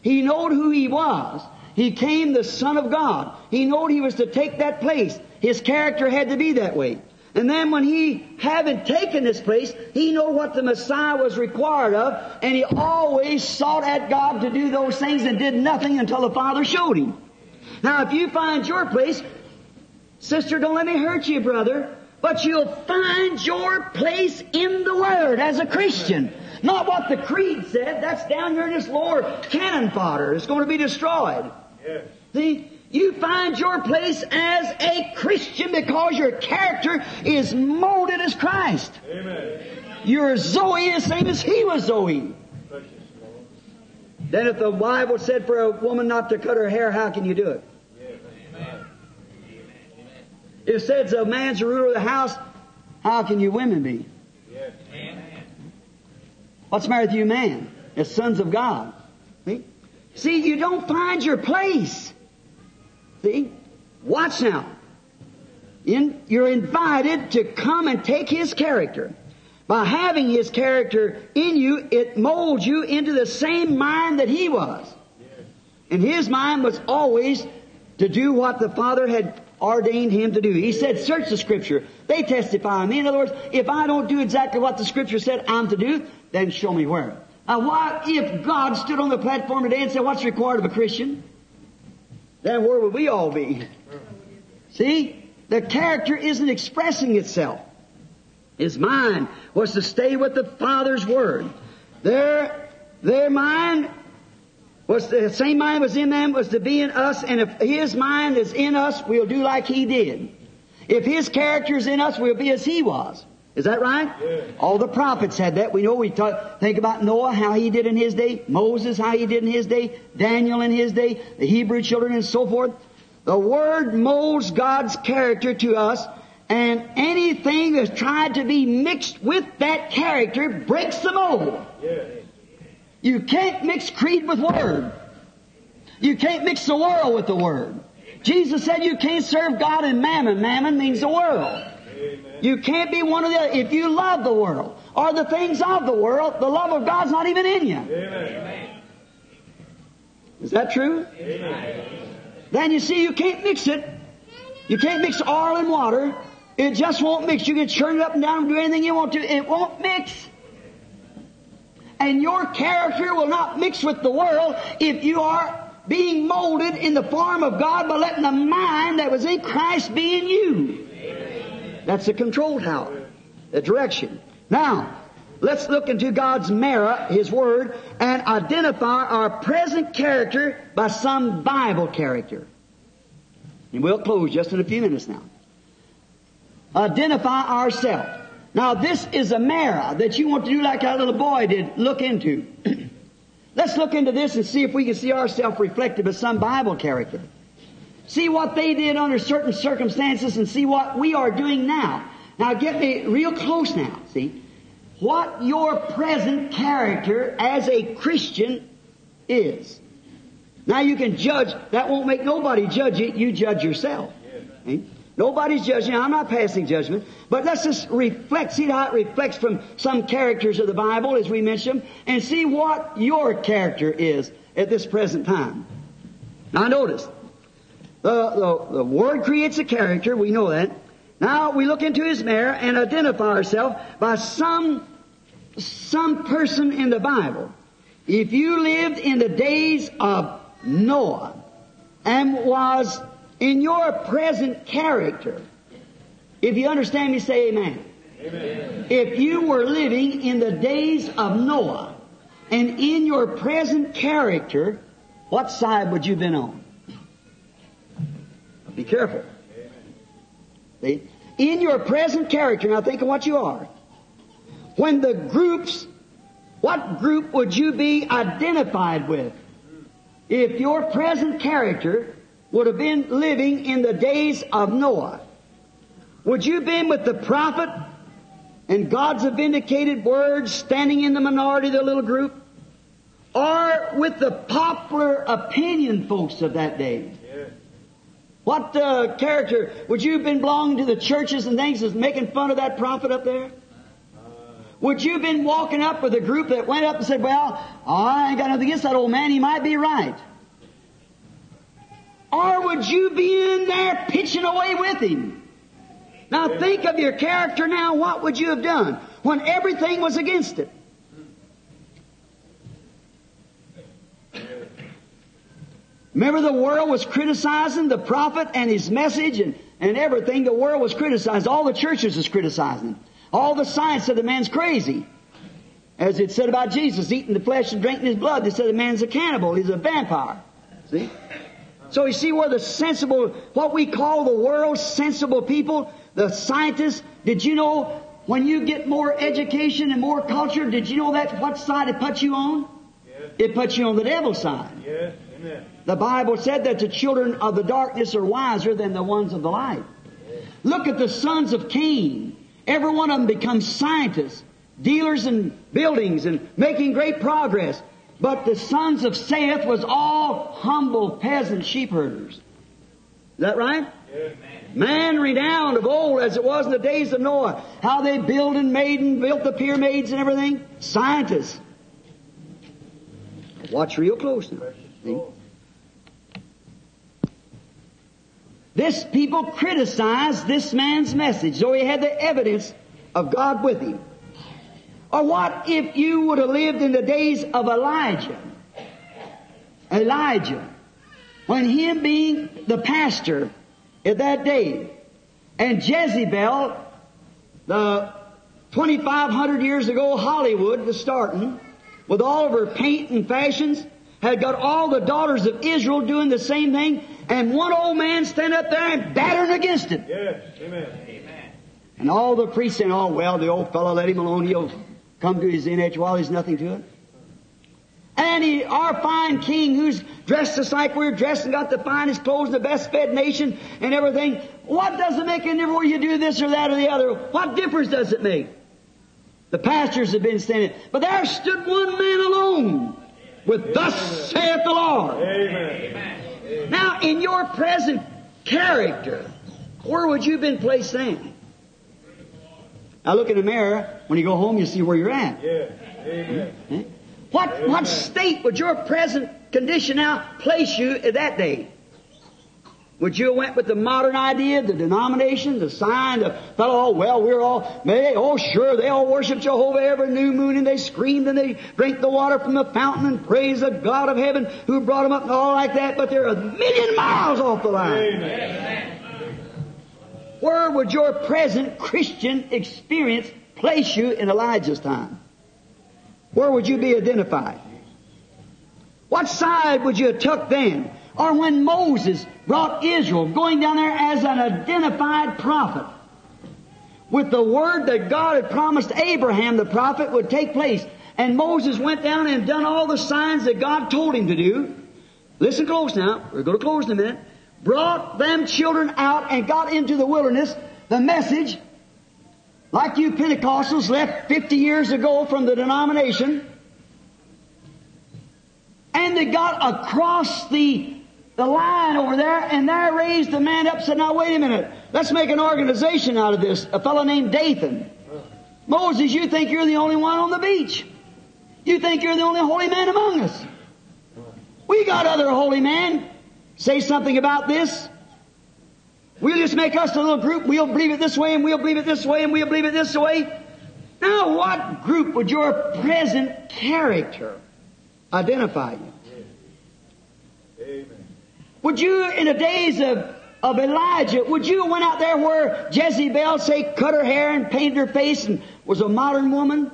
He knowed who He was. He came the Son of God. He knowed He was to take that place. His character had to be that way. And then when he, having taken this place, he knew what the Messiah was required of, and he always sought at God to do those things and did nothing until the Father showed him. Now if you find your place, sister, don't let me hurt you, brother, but you'll find your place in the Word as a Christian. Not what the creed said, that's down here in this lower cannon fodder. It's going to be destroyed. Yes. See? You find your place as a Christian because your character is molded as Christ. Amen. Your Zoe the same as he was Zoe. Then if the Bible said for a woman not to cut her hair, how can you do it? It says a man's the ruler of the house, how can you women be? Yes. What's the matter with you man? As sons of God. See? See, you don't find your place. See? Watch now. In, you're invited to come and take His character. By having His character in you, it molds you into the same mind that He was. And His mind was always to do what the Father had ordained Him to do. He said, search the Scripture. They testify on me. In other words, if I don't do exactly what the Scripture said I'm to do, then show me where. Now why, if God stood on the platform today and said, what's required of a Christian? Then where would we all be? See? The character isn't expressing itself. His mind was to stay with the Father's Word. Their, their mind was the same mind was in them was to be in us, and if His mind is in us, we'll do like He did. If His character is in us, we'll be as He was. Is that right? All the prophets had that. We know we talk, think about Noah, how he did in his day, Moses, how he did in his day, Daniel in his day, the Hebrew children and so forth. The Word molds God's character to us, and anything that's tried to be mixed with that character breaks the mold. You can't mix creed with Word. You can't mix the world with the Word. Jesus said you can't serve God and mammon. Mammon means the world. Amen. You can't be one of the, other. if you love the world or the things of the world, the love of God's not even in you. Amen. Is that true? Amen. Then you see you can't mix it. You can't mix oil and water. It just won't mix. You can churn it up and down and do anything you want to. It won't mix. And your character will not mix with the world if you are being molded in the form of God by letting the mind that was in Christ be in you. That's the control tower, the direction. Now, let's look into God's mirror, His Word, and identify our present character by some Bible character. And we'll close just in a few minutes now. Identify ourselves. Now this is a mirror that you want to do like our little boy did, look into. Let's look into this and see if we can see ourselves reflected by some Bible character. See what they did under certain circumstances and see what we are doing now. Now get me real close now, see? What your present character as a Christian is. Now you can judge, that won't make nobody judge it, you judge yourself. See? Nobody's judging. I'm not passing judgment. But let's just reflect, see how it reflects from some characters of the Bible as we mentioned and see what your character is at this present time. Now notice, the, the, the Word creates a character, we know that. Now we look into His mirror and identify ourselves by some, some person in the Bible. If you lived in the days of Noah and was in your present character, if you understand me, say amen. amen. If you were living in the days of Noah and in your present character, what side would you have been on? Be careful. See? In your present character, now think of what you are. When the groups, what group would you be identified with? If your present character would have been living in the days of Noah, would you have been with the prophet and God's vindicated words standing in the minority of the little group? Or with the popular opinion folks of that day? What uh, character would you have been belonging to the churches and things that's making fun of that prophet up there? Would you have been walking up with a group that went up and said, Well, I ain't got nothing against that old man, he might be right? Or would you be in there pitching away with him? Now think of your character now, what would you have done when everything was against it? Remember the world was criticizing the prophet and his message and, and everything. The world was criticized. All the churches was criticizing. All the science said the man's crazy. As it said about Jesus, eating the flesh and drinking his blood, they said the man's a cannibal, he's a vampire. See? So you see where the sensible, what we call the world's sensible people, the scientists, did you know when you get more education and more culture, did you know that what side it puts you on? Yes. It puts you on the devil's side. Yes. Amen. The Bible said that the children of the darkness are wiser than the ones of the light. Yes. Look at the sons of Cain. Every one of them becomes scientists, dealers in buildings and making great progress. But the sons of Seth was all humble peasant sheep herders. Is that right? Man renowned of old as it was in the days of Noah. How they built and made and built the pyramids and everything. Scientists. Watch real close now. See? This people criticized this man's message, though he had the evidence of God with him. Or what if you would have lived in the days of Elijah? Elijah. When him being the pastor at that day, and Jezebel, the 2,500 years ago Hollywood was starting, with all of her paint and fashions, had got all the daughters of Israel doing the same thing, and one old man stand up there and battering against it. Yes, amen. Amen. And all the priests saying, oh, well, the old fellow, let him alone, he'll come to his while there's nothing to it. And he, our fine king who's dressed just like we're dressed and got the finest clothes and the best fed nation and everything, what does it make any difference whether you do this or that or the other? What difference does it make? The pastors have been standing, but there stood one man alone with thus saith the Lord. Amen. Now, in your present character, where would you have been placed then? Now look in the mirror. When you go home, you see where you're at. Yeah. Amen. Hmm? What, Amen. what state would your present condition now place you at that day? Would you have went with the modern idea, the denomination, the sign, the fellow, oh, well, we're all, they, oh, sure, they all worship Jehovah every new moon and they screamed and they drank the water from the fountain and praise the God of heaven who brought them up and all like that, but they're a million miles off the line. Amen. Where would your present Christian experience place you in Elijah's time? Where would you be identified? What side would you have took then? Or when Moses brought Israel going down there as an identified prophet with the word that God had promised Abraham the prophet would take place. And Moses went down and done all the signs that God told him to do. Listen close now. We're going to close in a minute. Brought them children out and got into the wilderness. The message, like you Pentecostals left 50 years ago from the denomination, and they got across the the line over there, and there raised the man up said, Now wait a minute, let's make an organization out of this. A fellow named Dathan. Moses, you think you're the only one on the beach. You think you're the only holy man among us. We got other holy men. Say something about this. We'll just make us a little group. We'll believe it this way, and we'll believe it this way, and we'll believe it this way. Now, what group would your present character identify you? Amen. Would you, in the days of, of Elijah, would you have went out there where Jezebel, say, cut her hair and painted her face and was a modern woman?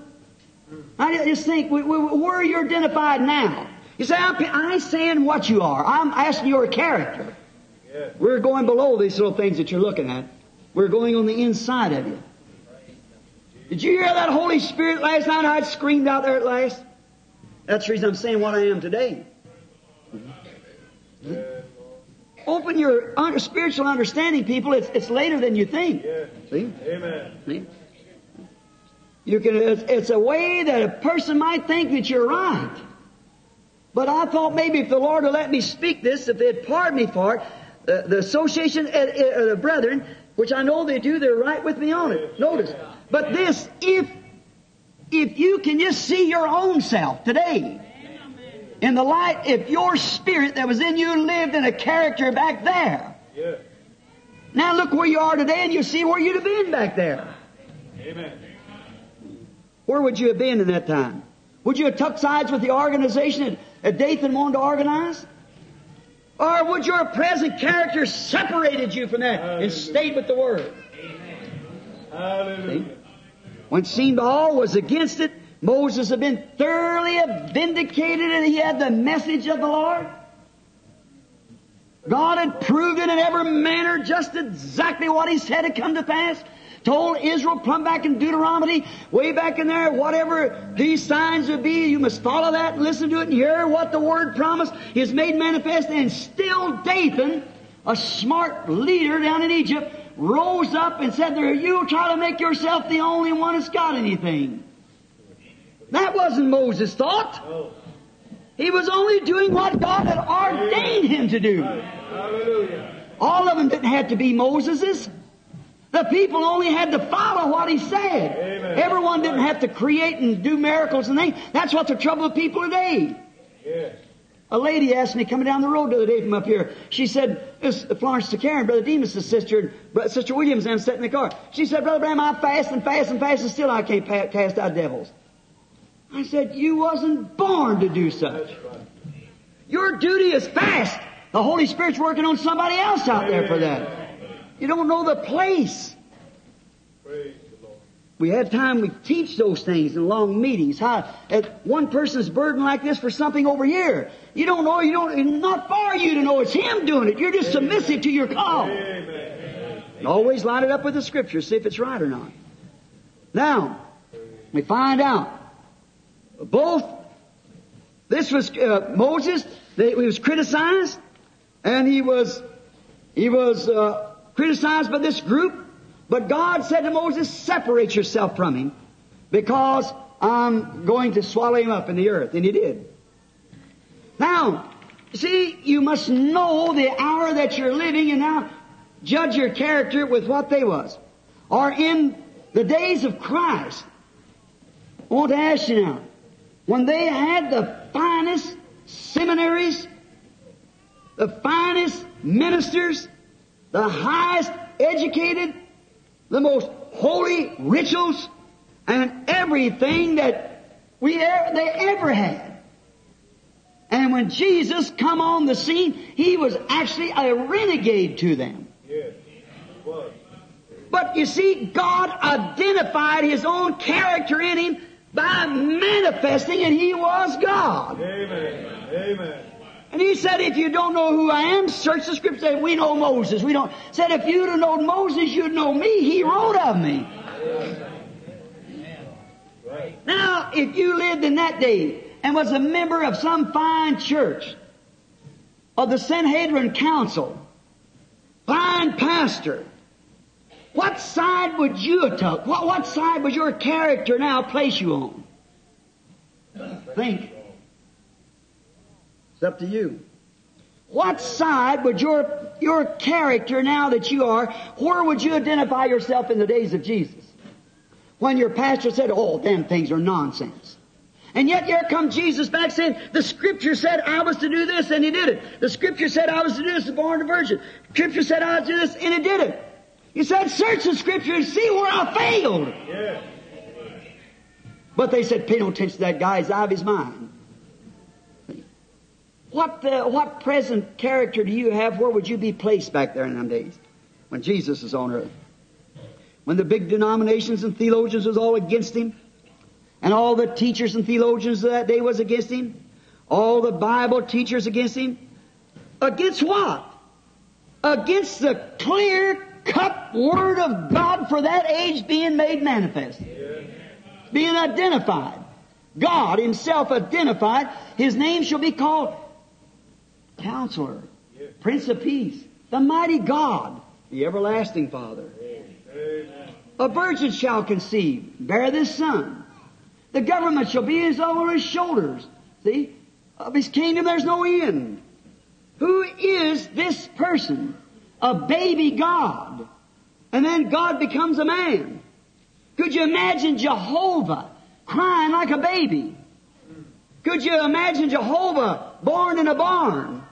Mm. I just think, we- we- where are you identified now? You say, I'm, I saying what you are. I'm asking your character. We're going below these little things that you're looking at. We're going on the inside of you. Did you hear that Holy Spirit last night? I screamed out there at last. That's the reason I'm saying what I am today. Hmm? Open your un- spiritual understanding, people. It's, it's later than you think. See? Amen. See? You can, it's, it's a way that a person might think that you're right. But I thought maybe if the Lord would let me speak this, if they'd pardon me for it, the, the association, of uh, the brethren, which I know they do, they're right with me on it. Notice. But this, if, if you can just see your own self today, in the light, if your spirit that was in you lived in a character back there, now look where you are today and you see where you'd have been back there. Amen. Where would you have been in that time? Would you have took sides with the organization that, that Dathan wanted to organize? Or would your present character separated you from that and stayed with the Word? Hallelujah. When it seemed all was against it, Moses had been thoroughly vindicated and he had the message of the Lord. God had proved it in every manner just exactly what he said had come to pass. Told Israel plumb back in Deuteronomy, way back in there, whatever these signs would be, you must follow that and listen to it and hear what the word promised is made manifest. And still Dathan, a smart leader down in Egypt, rose up and said, there, you try to make yourself the only one that's got anything. That wasn't Moses' thought. He was only doing what God had ordained him to do. All of them didn't have to be Moses's. The people only had to follow what he said. Amen. Everyone didn't have to create and do miracles and things. That's what the trouble with people today. Yes. A lady asked me coming down the road the other day from up here. She said, "This Florence Shakarian, Brother Demos' sister, and Sister Williams, and sitting in the car." She said, "Brother Branham, I fast and fast and fast, and still I can't pa- cast out devils." I said, "You wasn't born to do such. Your duty is fast. The Holy Spirit's working on somebody else out there for that. You don't know the place." Praise the Lord. We had time, we teach those things in long meetings. How if one person's burden like this for something over here. You don't know, you don't, it's not for you to know it's him doing it. You're just submissive to your call. Amen. Always line it up with the scripture, see if it's right or not. Now, we find out both, this was uh, Moses, they, he was criticized, and he was, he was uh, criticized by this group, but God said to Moses, separate yourself from him, because I'm going to swallow him up in the earth, and he did. Now, see, you must know the hour that you're living and now judge your character with what they was. Or in the days of Christ. I want to ask you now, when they had the finest seminaries, the finest ministers, the highest educated, the most holy rituals, and everything that we ever, they ever had. And when Jesus come on the scene, he was actually a renegade to them. Yes. Was. But you see, God identified His own character in Him by manifesting and He was God. Amen. Amen. And He said, if you don't know who I am, search the scripture. Said, we know Moses. We don't. Said, if you'd have known Moses, you'd know me. He wrote of me. Now, if you lived in that day and was a member of some fine church, of the Sanhedrin Council, fine pastor, what side would you have took? What, what side would your character now place you on? Think. It's up to you. What side would your, your character now that you are, where would you identify yourself in the days of Jesus? When your pastor said, oh, them things are nonsense. And yet here comes Jesus back saying, the scripture said I was to do this and he did it. The scripture said I was to do this, born a virgin. The scripture said I was to do this and he did it. He said, search the scripture and see where I failed. Yes. But they said, pay no attention to that guy, he's out of his mind. What, uh, what present character do you have? Where would you be placed back there in them days? When Jesus is on earth. When the big denominations and theologians was all against him. And all the teachers and theologians of that day was against him. All the Bible teachers against him. Against what? Against the clear cut Word of God for that age being made manifest. Being identified. God Himself identified. His name shall be called Counselor, Prince of Peace, the Mighty God, the Everlasting Father. Amen. A virgin shall conceive, bear this son. The government shall be his over his shoulders. See? Of his kingdom there's no end. Who is this person? A baby God. And then God becomes a man. Could you imagine Jehovah crying like a baby? Could you imagine Jehovah born in a barn?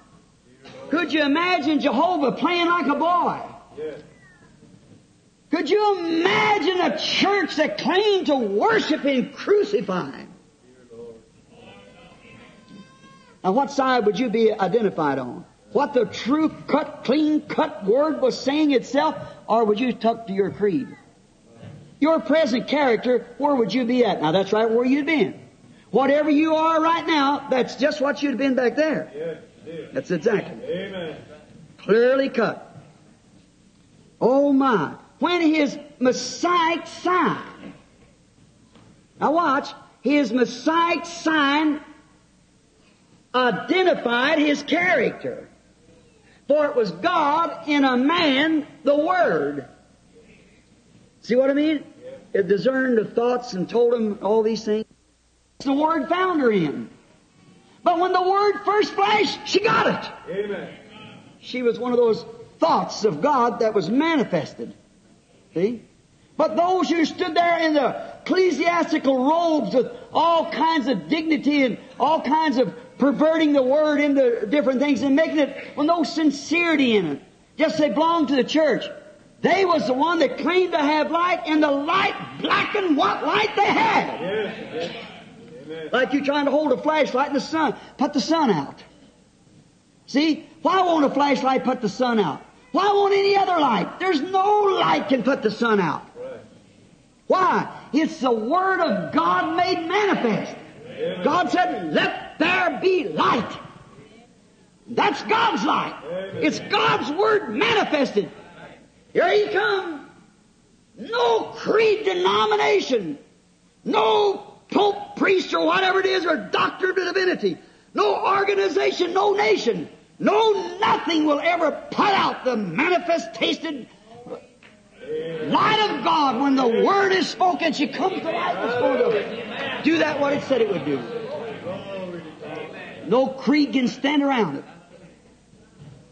Could you imagine Jehovah playing like a boy? Yes. Could you imagine a church that claimed to worship Him crucified? Now what side would you be identified on? What the true cut, clean cut word was saying itself, or would you tuck to your creed? Your present character, where would you be at? Now that's right where you'd been. Whatever you are right now, that's just what you'd have been back there. Yes. That's exactly. Amen. Clearly cut. Oh my. When his Messiah sign. Now watch. His Messiah sign identified his character. For it was God in a man, the Word. See what I mean? It discerned the thoughts and told him all these things. It's The Word found her in. But when the Word first flashed, she got it. Amen. She was one of those thoughts of God that was manifested. See? But those who stood there in the ecclesiastical robes with all kinds of dignity and all kinds of perverting the word into different things and making it with no sincerity in it, just they belonged to the church. They was the one that claimed to have light and the light blackened what light they had. Yes. Yes. Amen. Like you trying to hold a flashlight in the sun. Put the sun out. See? Why won't a flashlight put the sun out? Why won't any other light? There's no light can put the sun out. Right. Why? It's the Word of God made manifest. God said, let there be light. That's God's light. It's God's Word manifested. Here He comes. No creed denomination. No pope, priest, or whatever it is, or doctor of divinity. No organization, no nation. No nothing will ever put out the manifested light of God when the Word is spoken. She comes to life and spoke. Do that what it said it would do. No creed can stand around it.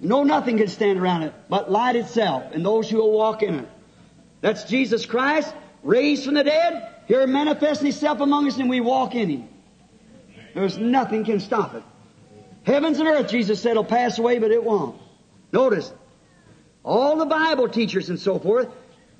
No nothing can stand around it but light itself and those who will walk in it. That's Jesus Christ, raised from the dead, here manifesting Himself among us and we walk in Him. There's nothing can stop it. Heavens and earth, Jesus said, will pass away, but it won't. Notice, all the Bible teachers and so forth,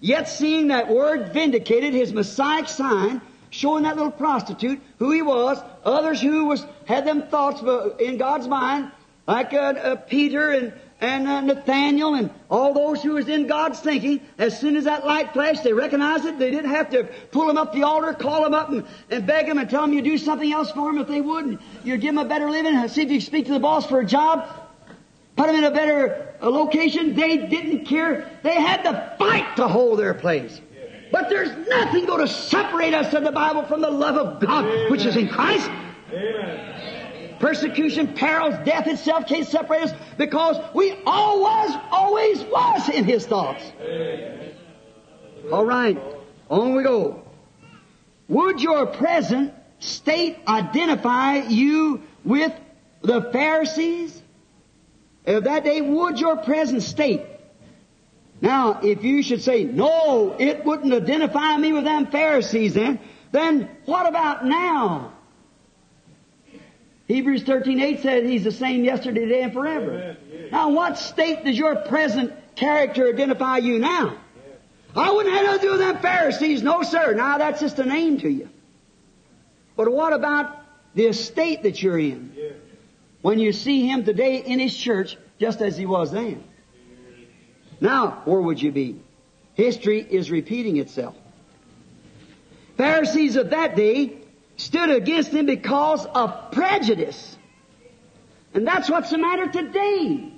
yet seeing that word vindicated, his Messiah sign, showing that little prostitute who he was, others who was had them thoughts in God's mind, like uh, uh, Peter and and uh, Nathaniel and all those who was in God's thinking, as soon as that light flashed, they recognized it. They didn't have to pull them up the altar, call them up and, and beg them and tell them you do something else for them if they wouldn't. You give them a better living, see if you speak to the boss for a job, put them in a better uh, location. They didn't care. They had to fight to hold their place. But there's nothing going to separate us in the Bible from the love of God, Amen. which is in Christ. Amen. Persecution, perils, death itself can't separate us because we always, always was in His thoughts. Amen. All right, on we go. Would your present state identify you with the Pharisees? Of that day, would your present state? Now, if you should say, no, it wouldn't identify me with them Pharisees then, then what about now? Hebrews 13:8 says he's the same yesterday, today, and forever. Now, what state does your present character identify you now? I wouldn't have to do with them Pharisees. No, sir. Now, that's just a name to you. But what about the estate that you're in? When you see him today in his church, just as he was then. Now, where would you be? History is repeating itself. Pharisees of that day stood against him because of prejudice. And that's what's the matter today.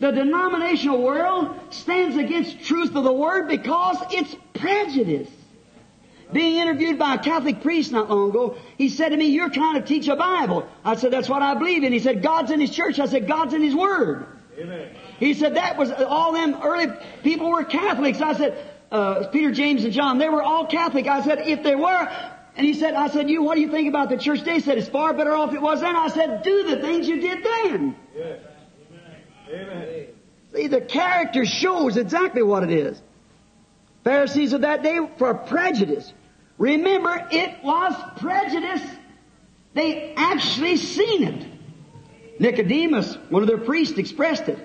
The denominational world stands against truth of the Word because it's prejudice. Being interviewed by a Catholic priest not long ago, he said to me, you're trying to teach a Bible. I said, that's what I believe in. He said, God's in His church. I said, God's in His Word. Amen. He said, that was, all them early people were Catholics. I said, uh, Peter, James, and John, they were all Catholic. I said, if they were, and he said, I said, you, what do you think about the church today? He said, it's far better off it was then. I said, do the things you did then. Yes. Amen. Amen. See, the character shows exactly what it is. Pharisees of that day for prejudice. Remember, it was prejudice. They actually seen it. Nicodemus, one of their priests, expressed it.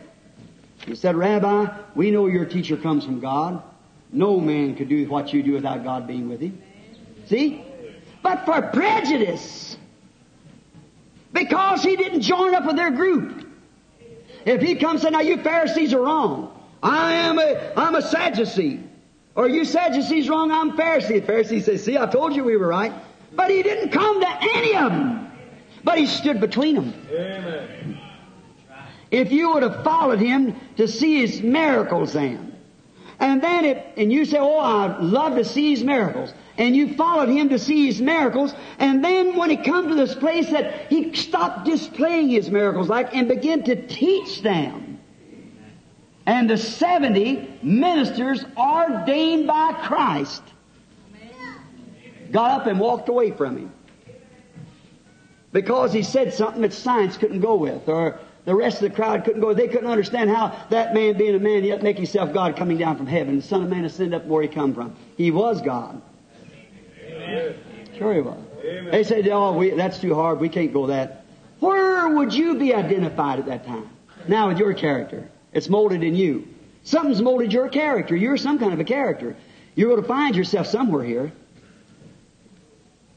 He said, Rabbi, we know your teacher comes from God. No man could do what you do without God being with him. See? But for prejudice. Because he didn't join up with their group. If he comes and say, now you Pharisees are wrong. I am a, I'm a Sadducee. Or you Sadducees wrong, I'm Pharisee. The Pharisee says, see, I told you we were right. But he didn't come to any of them. But he stood between them. Amen. If you would have followed him to see his miracles then, and then it, and you say, oh, I'd love to see his miracles and you followed him to see his miracles, and then when he come to this place that he stopped displaying his miracles like and began to teach them. And the 70 ministers ordained by Christ got up and walked away from him. Because he said something that science couldn't go with, or the rest of the crowd couldn't go. They couldn't understand how that man being a man yet make himself God coming down from heaven. The Son of Man ascended up where he come from. He was God. Sure he was. Amen. They said, oh, we, that's too hard. We can't go that. Where would you be identified at that time? Now with your character. It's molded in you. Something's molded your character. You're some kind of a character. You're going to find yourself somewhere here.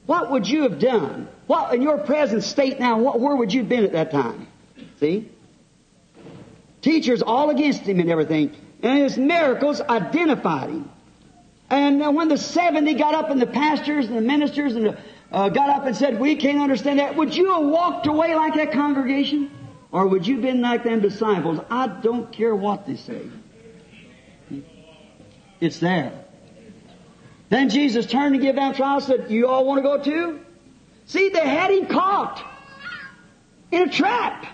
What would you have done? What, in your present state now, what, where would you have been at that time? See? Teachers all against him and everything. And his miracles identified him. And when the 70 got up and the pastors and the ministers and the, uh, got up and said, we can't understand that, would you have walked away like that congregation? Or would you have been like them disciples? I don't care what they say. It's there. Then Jesus turned to give them trial and said, you all want to go too? See, they had him caught in a trap.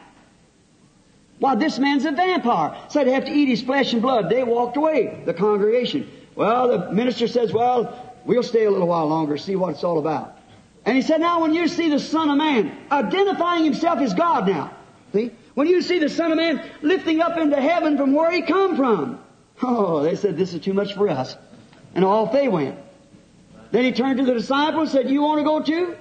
Why, this man's a vampire. Said they have to eat his flesh and blood. They walked away, the congregation. Well, the minister says, well, we'll stay a little while longer, see what it's all about. And he said, now when you see the Son of Man identifying himself as God now, see? When you see the Son of Man lifting up into heaven from where he come from, oh, they said, this is too much for us. And off they went. Then he turned to the disciples and said, you want to go too?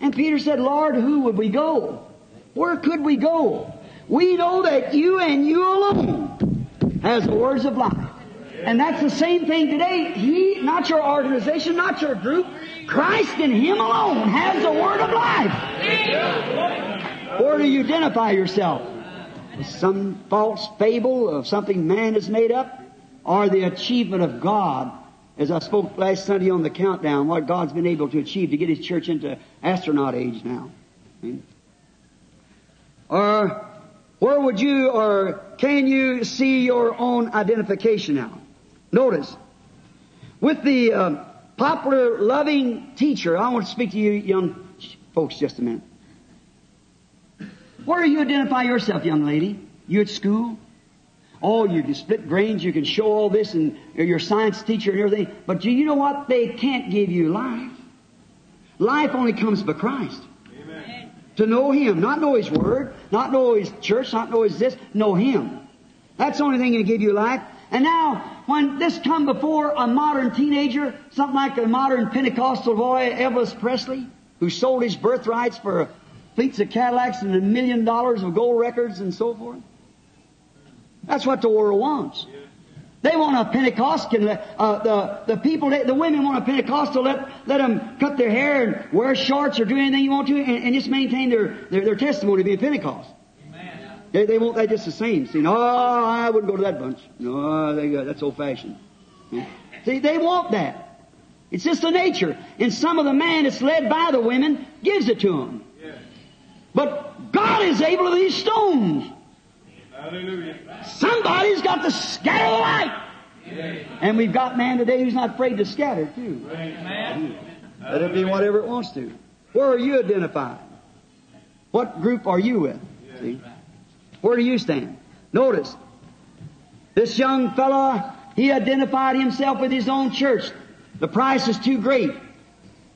And Peter said, Lord, who would we go? Where could we go? We know that you and you alone has the words of life. And that's the same thing today. He, not your organization, not your group, Christ in Him alone has the word of life. Where do you identify yourself? Some false fable of something man has made up, or the achievement of God as I spoke last Sunday on the countdown, what God's been able to achieve to get His church into astronaut age now. Or where would you or can you see your own identification now? Notice, with the uh, popular loving teacher, I want to speak to you young folks just a minute. Where do you identify yourself, young lady? You at school? Oh, you can split grains, you can show all this, and you're science teacher and everything. But you know what? They can't give you life. Life only comes by Christ. Amen. To know Him, not know His Word, not know His church, not know His this, know Him. That's the only thing that give you life. And now, when this come before a modern teenager, something like a modern Pentecostal boy, Elvis Presley, who sold his birthrights for fleets of Cadillacs and a million dollars of gold records and so forth. That's what the world wants. They want a Pentecostal, uh, the, the people, the women want a Pentecostal, let, let them cut their hair and wear shorts or do anything you want to and, and just maintain their, their, their testimony being Pentecost. They, they want that just the same. See, no, I wouldn't go to that bunch. No, they, uh, that's old fashioned. See, they want that. It's just the nature. And some of the man that's led by the women gives it to them. But God is able to these stones Hallelujah. Somebody's got to scatter the light. And we've got man today who's not afraid to scatter too. Let it be whatever it wants to. Where are you identified? What group are you with? See? Where do you stand? Notice, this young fellow, he identified himself with his own church. The price is too great.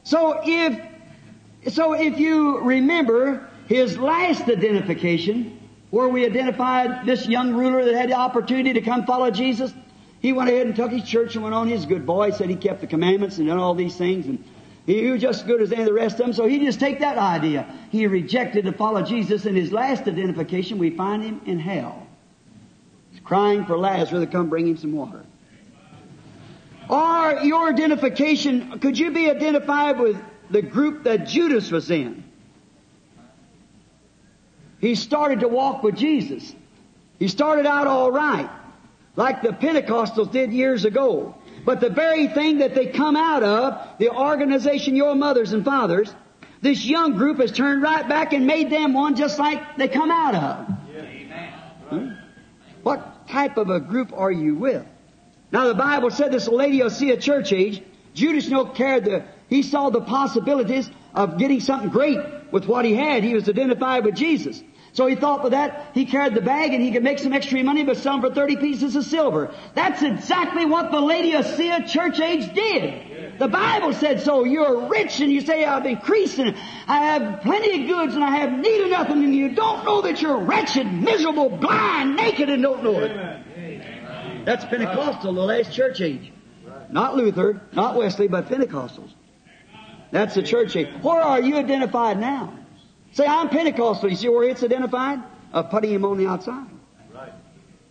So if, so if you remember his last identification, where we identified this young ruler that had the opportunity to come follow Jesus. He went ahead and took his church and went on. He's a good boy. He said he kept the commandments and done all these things. And he was just as good as any of the rest of them. So he just take that idea. He rejected to follow Jesus. In his last identification, we find him in hell. He's crying for Lazarus to come bring him some water. Or your identification, could you be identified with the group that Judas was in? he started to walk with Jesus. He started out all right, like the Pentecostals did years ago. But the very thing that they come out of, the organization, your mothers and fathers, this young group has turned right back and made them one just like they come out of. Hmm? What type of a group are you with? Now the Bible said this Laodicea church age, Judas no cared the, he saw the possibilities of getting something great with what he had. He was identified with Jesus. So he thought with that, he carried the bag and he could make some extra money but sell them for 30 pieces of silver. That's exactly what the Lady of Laodicea church age did. The Bible said so. You're rich and you say, I've increased and I have plenty of goods and I have need of nothing and you don't know that you're wretched, miserable, blind, naked and don't know it. That's Pentecostal, the last church age. Not Luther, not Wesley, but Pentecostals. That's the church age. Where are you identified now? Say, I'm Pentecostal. You see where it's identified? Of putting him on the outside. Right.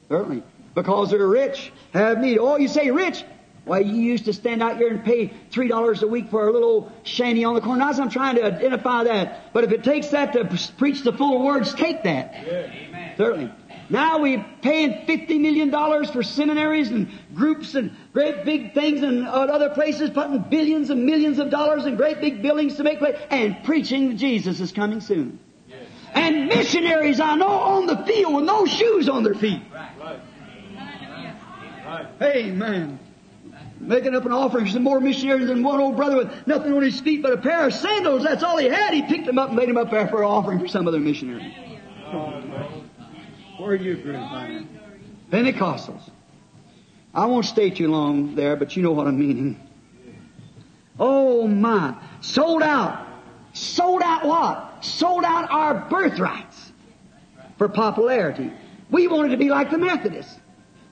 Certainly. Because they're rich, have need. Oh, you say rich? Why, you used to stand out here and pay three dollars a week for a little shanty on the corner. Now I'm trying to identify that. But if it takes that to preach the full words, take that. Yeah. Certainly. Now we're paying $50 million for seminaries and groups and great big things and uh, other places putting billions and millions of dollars in great big buildings to make place and preaching Jesus is coming soon. Yes. And missionaries I know on the field with no shoes on their feet. Right. Right. Amen. Making up an offering for some more missionaries than one old brother with nothing on his feet but a pair of sandals. That's all he had. He picked them up and made them up there for an offering for some other missionary. Where are you group? Pentecostals. I won't stay too long there, but you know what I'm meaning. Oh my. Sold out. Sold out what? Sold out our birthrights for popularity. We wanted to be like the Methodists.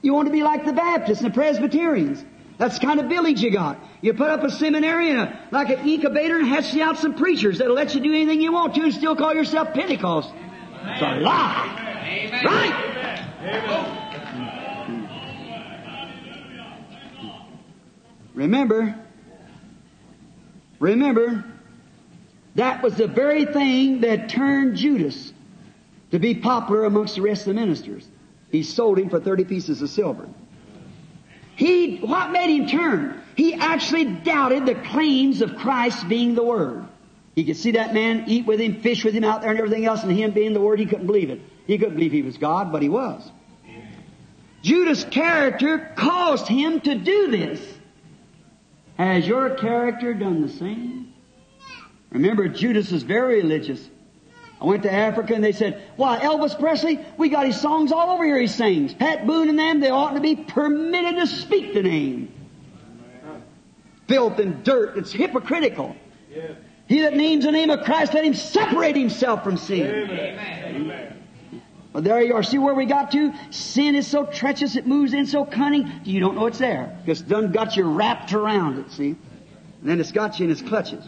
You want to be like the Baptists and the Presbyterians. That's the kind of village you got. You put up a seminary and a, like an incubator and hatch out some preachers that'll let you do anything you want to and still call yourself Pentecost. It's a lie. Amen. Right? Amen. Remember, remember, that was the very thing that turned Judas to be popular amongst the rest of the ministers. He sold him for 30 pieces of silver. He, what made him turn? He actually doubted the claims of Christ being the Word. He could see that man eat with him, fish with him out there and everything else, and him being the Word, he couldn't believe it. He couldn't believe he was God, but he was. Judas' character caused him to do this. Has your character done the same? Remember, Judas was very religious. I went to Africa and they said, why, Elvis Presley, we got his songs all over here he sings. Pat Boone and them, they ought to be permitted to speak the name. Filth and dirt, it's hypocritical. He that names the name of Christ, let him separate himself from sin. Amen. Well, there you are. See where we got to? Sin is so treacherous, it moves in so cunning, you don't know it's there. Because done got you wrapped around it, see? And then it's got you in its clutches.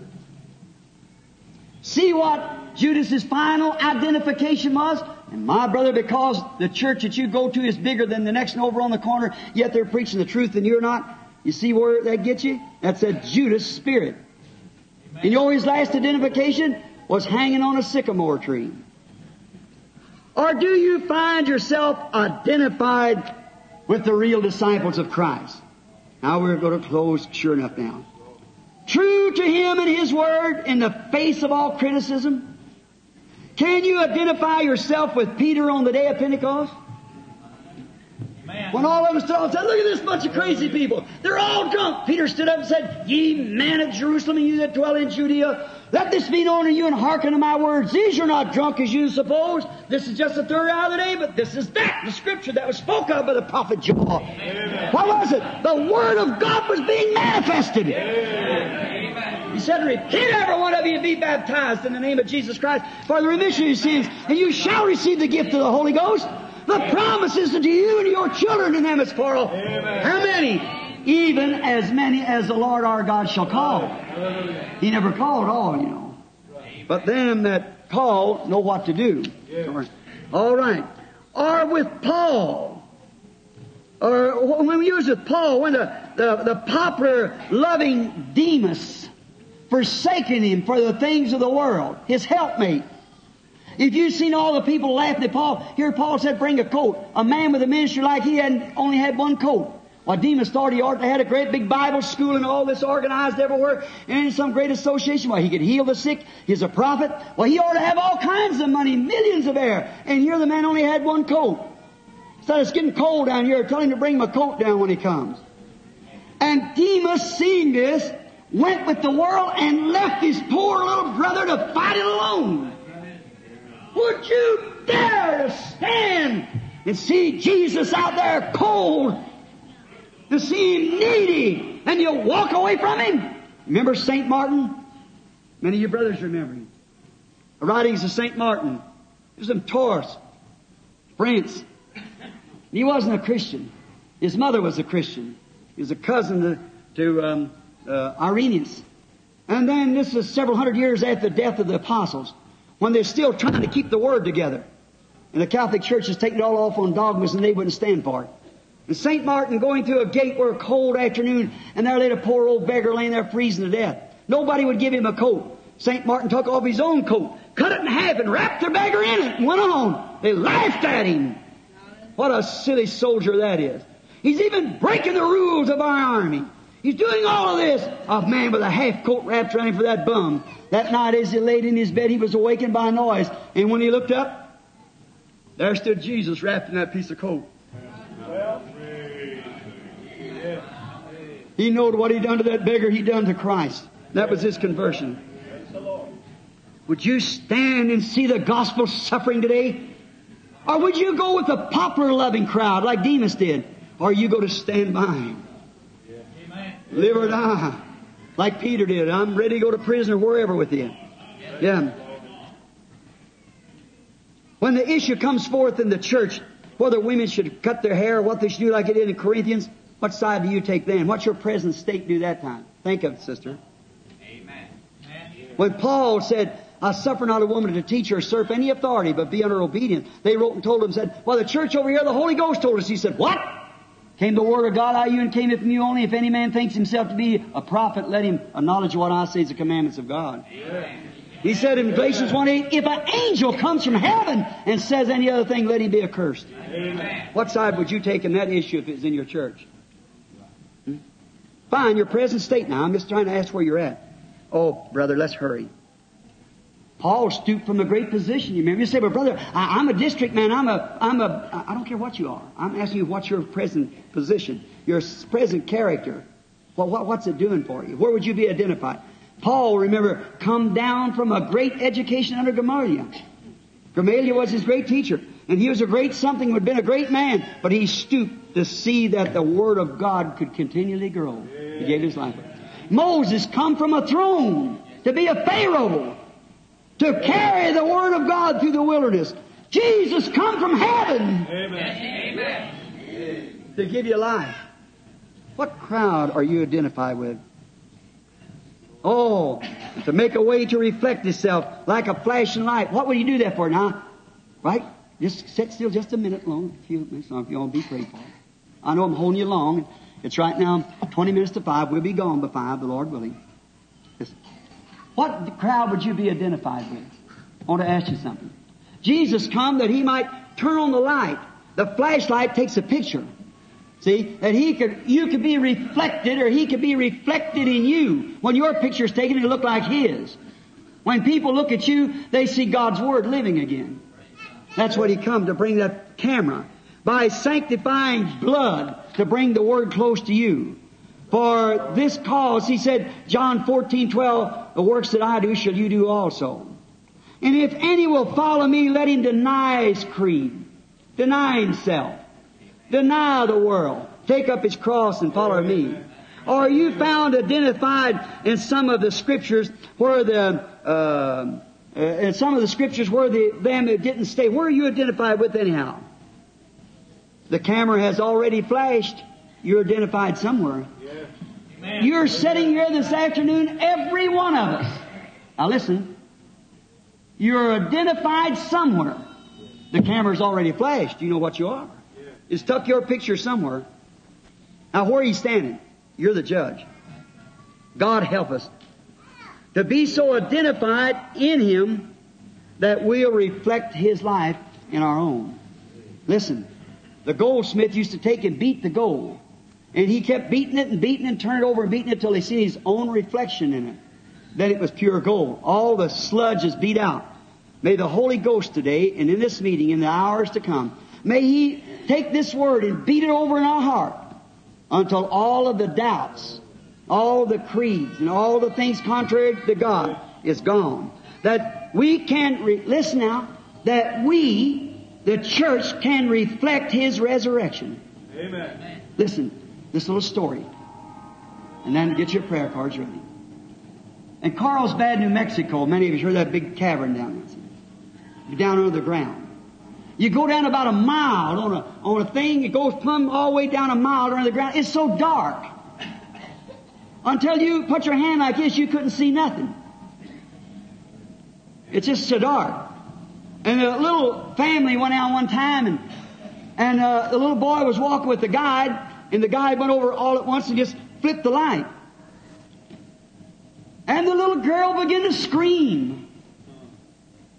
See what Judas's final identification was? And my brother, because the church that you go to is bigger than the next one over on the corner, yet they're preaching the truth and you're not, you see where that gets you? That's a Judas spirit. And your his last identification was hanging on a sycamore tree. Or do you find yourself identified with the real disciples of Christ? Now we're going to close sure enough now. True to Him and His Word in the face of all criticism? Can you identify yourself with Peter on the day of Pentecost? When all of them stood up and said, look at this bunch of crazy people. They're all drunk. Peter stood up and said, Ye men of Jerusalem and you that dwell in Judea, let this be known to you and hearken to my words. These are not drunk as you suppose. This is just the third hour of the day, but this is that, the scripture that was spoken of by the prophet Joel. Amen. What was it? The Word of God was being manifested. Amen. He said, Repent every one of you and be baptized in the name of Jesus Christ for the remission of your sins, and you shall receive the gift of the Holy Ghost. The promises to you and your children in them is plural. How many? Even as many as the Lord our God shall call. He never called all, you know. But them that call know what to do. All right. Or with Paul. Or when we use with Paul, when the, the, the popular loving Demas forsaken him for the things of the world, his helpmate. If you've seen all the people laughing at Paul, here Paul said, bring a coat. A man with a ministry like he had only had one coat. Well, Demas thought he ought to have a great big Bible school and all this organized everywhere and some great association. Well, he could heal the sick. He's a prophet. Well, he ought to have all kinds of money, millions of air. And here the man only had one coat. So it's getting cold down here. Tell him to bring a coat down when he comes. And Demas, seeing this, went with the world and left his poor little brother to fight it alone. Would you dare to stand and see Jesus out there cold to see him needy and you walk away from him. Remember St. Martin? Many of your brothers remember him. The writings of St. Martin. He was in Tours, France. He wasn't a Christian. His mother was a Christian. He was a cousin to, to um, uh, Irenaeus. And then this is several hundred years after the death of the apostles, when they're still trying to keep the word together. And the Catholic Church has taken it all off on dogmas and they wouldn't stand for it. And St. Martin going through a gate where a cold afternoon, and there lay a poor old beggar laying there freezing to death. Nobody would give him a coat. St. Martin took off his own coat, cut it in half, and wrapped the beggar in it, and went on. They laughed at him. What a silly soldier that is. He's even breaking the rules of our army. He's doing all of this. A man with a half coat wrapped around him for that bum. That night as he laid in his bed, he was awakened by a noise. And when he looked up, there stood Jesus wrapped in that piece of coat. He knowed what he done to that beggar, he done to Christ. That was his conversion. Would you stand and see the gospel suffering today? Or would you go with the popular loving crowd like Demas did? Or you go to stand by him? Live or die. Like Peter did. I'm ready to go to prison or wherever with you. Yeah. When the issue comes forth in the church, whether women should cut their hair or what they should do like it did in Corinthians, what side do you take then? What's your present state do that time? Think of it, sister. Amen. When Paul said, I suffer not a woman to teach or usurp any authority, but be under obedience, they wrote and told him, said, well, the church over here, the Holy Ghost told us. He said, what? Came the word of God out of you and came it from you only. If any man thinks himself to be a prophet, let him acknowledge what I say is the commandments of God. He said in Galatians 1 8, if an angel comes from heaven and says any other thing, let him be accursed. What side would you take in that issue if it's in your church? Hmm? Fine, your present state now. I'm just trying to ask where you're at. Oh, brother, let's hurry. Paul stooped from a great position. You remember? You say, but brother, I, am a district man. I'm a, I'm a, I don't care what you are. I'm asking you what's your present position, your present character. Well, what, what's it doing for you? Where would you be identified? Paul, remember, come down from a great education under Gamaliel. Gamaliel was his great teacher. And he was a great something, would have been a great man, but he stooped to see that the Word of God could continually grow. He gave his life. Moses come from a throne to be a Pharaoh to carry the Word of God through the wilderness. Jesus come from heaven. Amen. To give you life. What crowd are you identified with? Oh, to make a way to reflect itself like a flashing light. What will you do that for now? Right? Just sit still just a minute long, a few minutes long if you want to be prayed for. I know I'm holding you long. It's right now 20 minutes to 5. We'll be gone by 5, the Lord willing. What crowd would you be identified with? I want to ask you something. Jesus come that he might turn on the light. The flashlight takes a picture. See, that he could, you could be reflected or he could be reflected in you. When your picture is taken, it look like his. When people look at you, they see God's Word living again. That's what he come to bring that camera. By sanctifying blood to bring the Word close to you. For this cause, he said, John 14, 12, the works that I do shall you do also. And if any will follow me, let him deny his creed, deny himself, deny the world, take up his cross and follow me. Or are you found identified in some of the scriptures where the, uh, uh, in some of the scriptures where the, them that didn't stay, where are you identified with anyhow? The camera has already flashed. You're identified somewhere. You're sitting here this afternoon, every one of us. Now listen. You're identified somewhere. The camera's already flashed. You know what you are. It's tuck your picture somewhere. Now where are you standing? You're the judge. God help us. To be so identified in Him that we'll reflect His life in our own. Listen, the goldsmith used to take and beat the gold. And he kept beating it and beating it and turning it over and beating it till he seen his own reflection in it. That it was pure gold. All the sludge is beat out. May the Holy Ghost today and in this meeting in the hours to come, may He take this word and beat it over in our heart until all of the doubts, all the creeds, and all the things contrary to God is gone. That we can, re- listen now, that we, the church, can reflect His resurrection. Amen. Listen, this little story. And then get your prayer cards ready. In Carlsbad, New Mexico, many of you heard that big cavern down there. Down under the ground. You go down about a mile on a, on a thing, it goes plumb all the way down a mile under the ground. It's so dark. Until you put your hand like this, you couldn't see nothing. It's just so dark. And a little family went out one time and, and uh, the little boy was walking with the guide and the guy went over all at once and just flipped the light. And the little girl began to scream.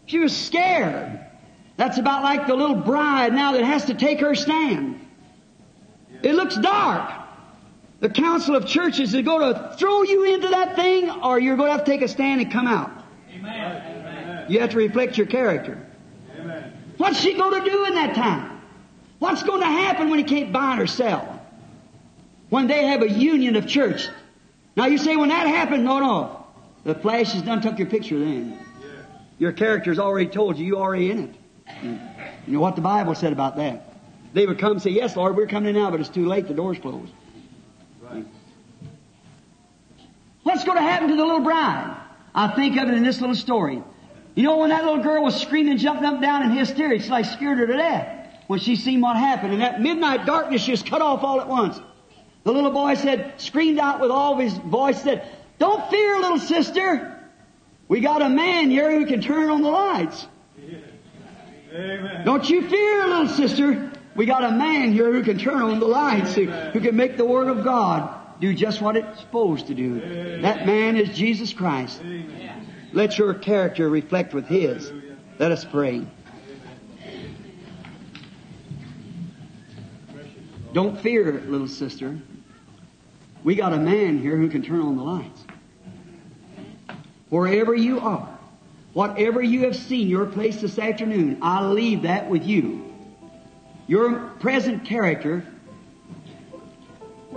She was scared. That's about like the little bride now that has to take her stand. It looks dark. The council of churches is going to throw you into that thing or you're going to have to take a stand and come out. Amen. You have to reflect your character. Amen. What's she going to do in that time? What's going to happen when he can't or sell? When they have a union of church. Now you say when that happened, no, no. The flash has done took your picture then. Your character's already told you, you already in it. You know what the Bible said about that? They would come and say, yes, Lord, we're coming in now, but it's too late, the door's closed. Right. What's going to happen to the little bride? I think of it in this little story. You know, when that little girl was screaming, jumping up and down in hysteria, she like scared her to death when she seen what happened. And that midnight darkness just cut off all at once. The little boy said, screamed out with all of his voice, said, Don't fear, little sister. We got a man here who can turn on the lights. Amen. Don't you fear, little sister. We got a man here who can turn on the lights, who, who can make the Word of God do just what it's supposed to do. That man is Jesus Christ. Let your character reflect with His. Let us pray. Don't fear, little sister. We got a man here who can turn on the lights. Wherever you are, whatever you have seen your place this afternoon, I leave that with you. Your present character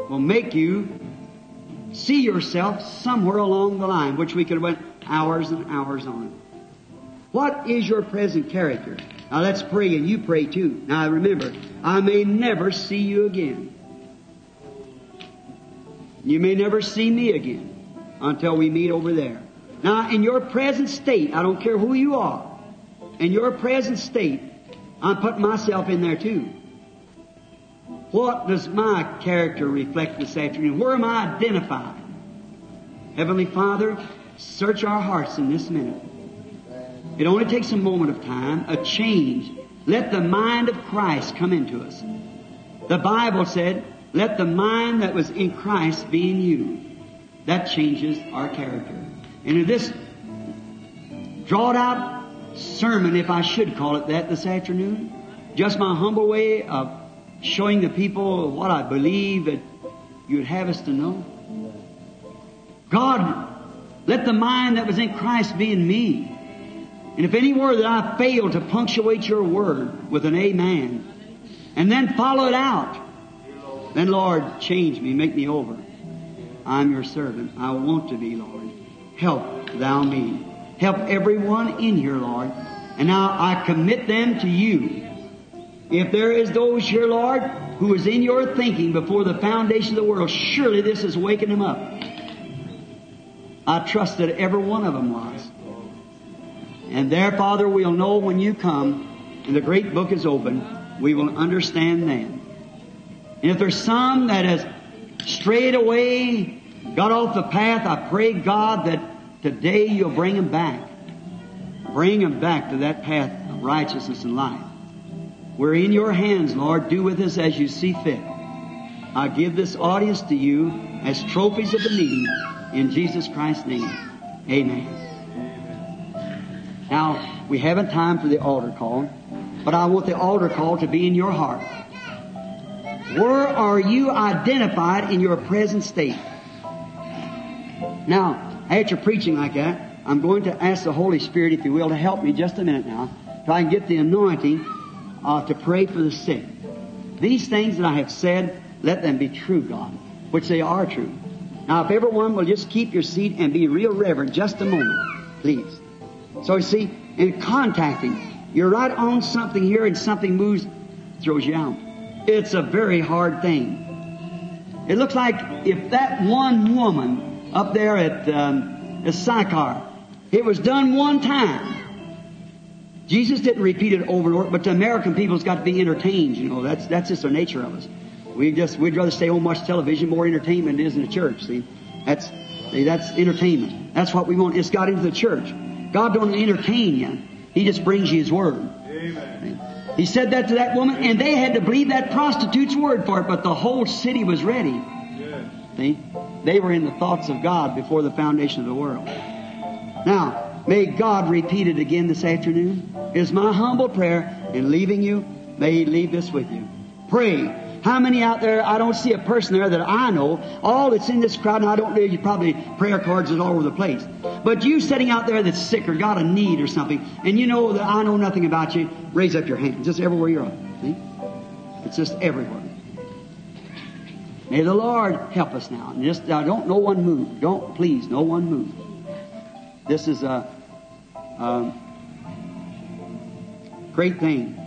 will make you see yourself somewhere along the line, which we could have went hours and hours on. What is your present character? Now let's pray and you pray too. Now remember, I may never see you again. You may never see me again until we meet over there. Now in your present state, I don't care who you are, in your present state, I'm putting myself in there too. What does my character reflect this afternoon? Where am I identified? Heavenly Father, search our hearts in this minute. It only takes a moment of time, a change. Let the mind of Christ come into us. The Bible said, let the mind that was in Christ be in you. That changes our character. And in this drawn out sermon, if I should call it that this afternoon, just my humble way of showing the people what I believe that you'd have us to know. God, let the mind that was in Christ be in me. And if any word that I fail to punctuate your word with an amen, and then follow it out, then Lord, change me, make me over. I'm your servant. I want to be, Lord. Help thou me. Help everyone in here, Lord. And now I commit them to you. If there is those here, Lord, who is in your thinking before the foundation of the world, surely this is waking them up. I trust that every one of them was. And there, Father, we'll know when you come and the great book is open, we will understand then. If there's some that has strayed away, got off the path, I pray, God, that today you'll bring them back. Bring them back to that path of righteousness and life. We're in your hands, Lord. Do with us as you see fit. I give this audience to you as trophies of the meeting in Jesus Christ's name. Amen. Now, we haven't time for the altar call, but I want the altar call to be in your heart. Where are you identified in your present state? Now, after preaching like that, I'm going to ask the Holy Spirit, if you will, to help me just a minute now, so I can get the anointing uh, to pray for the sick. These things that I have said, let them be true, God, which they are true. Now, if everyone will just keep your seat and be real reverent just a moment, please. So you see, in contacting, you're right on something here and something moves, throws you out. It's a very hard thing. It looks like if that one woman up there at, um, at Sychar, it was done one time. Jesus didn't repeat it over and over, but the American people's got to be entertained, you know. That's, that's just the nature of us. We just, we'd rather stay home watch television, more entertainment is in the church, see. That's, see, that's entertainment. That's what we want. It's got into the church. God don't entertain you. He just brings you His Word. Amen. He said that to that woman, and they had to believe that prostitute's word for it, but the whole city was ready. Yes. See? They were in the thoughts of God before the foundation of the world. Now, may God repeat it again this afternoon. It is my humble prayer in leaving you. May He leave this with you. Pray. How many out there, I don't see a person there that I know, all that's in this crowd, and I don't know, you probably prayer cards is all over the place. But you sitting out there that's sick or got a need or something, and you know that I know nothing about you, raise up your hand, just everywhere you're on. See? It's just everywhere. May the Lord help us now. And just uh, don't no one move. Don't please, no one move. This is a, a great thing.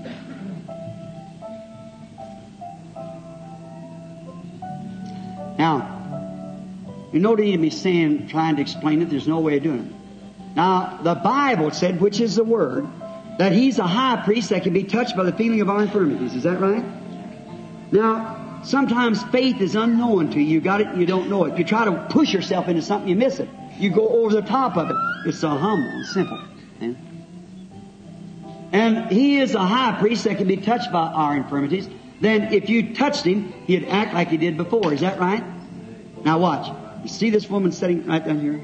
Now, you know, to be saying, trying to explain it. There's no way of doing it. Now, the Bible said, which is the Word, that He's a high priest that can be touched by the feeling of our infirmities. Is that right? Now, sometimes faith is unknown to you. You got it, you don't know it. You try to push yourself into something, you miss it. You go over the top of it. It's so humble and simple. And he is a high priest that can be touched by our infirmities. Then if you touched him, he'd act like he did before. Is that right? Now watch. You see this woman sitting right down here?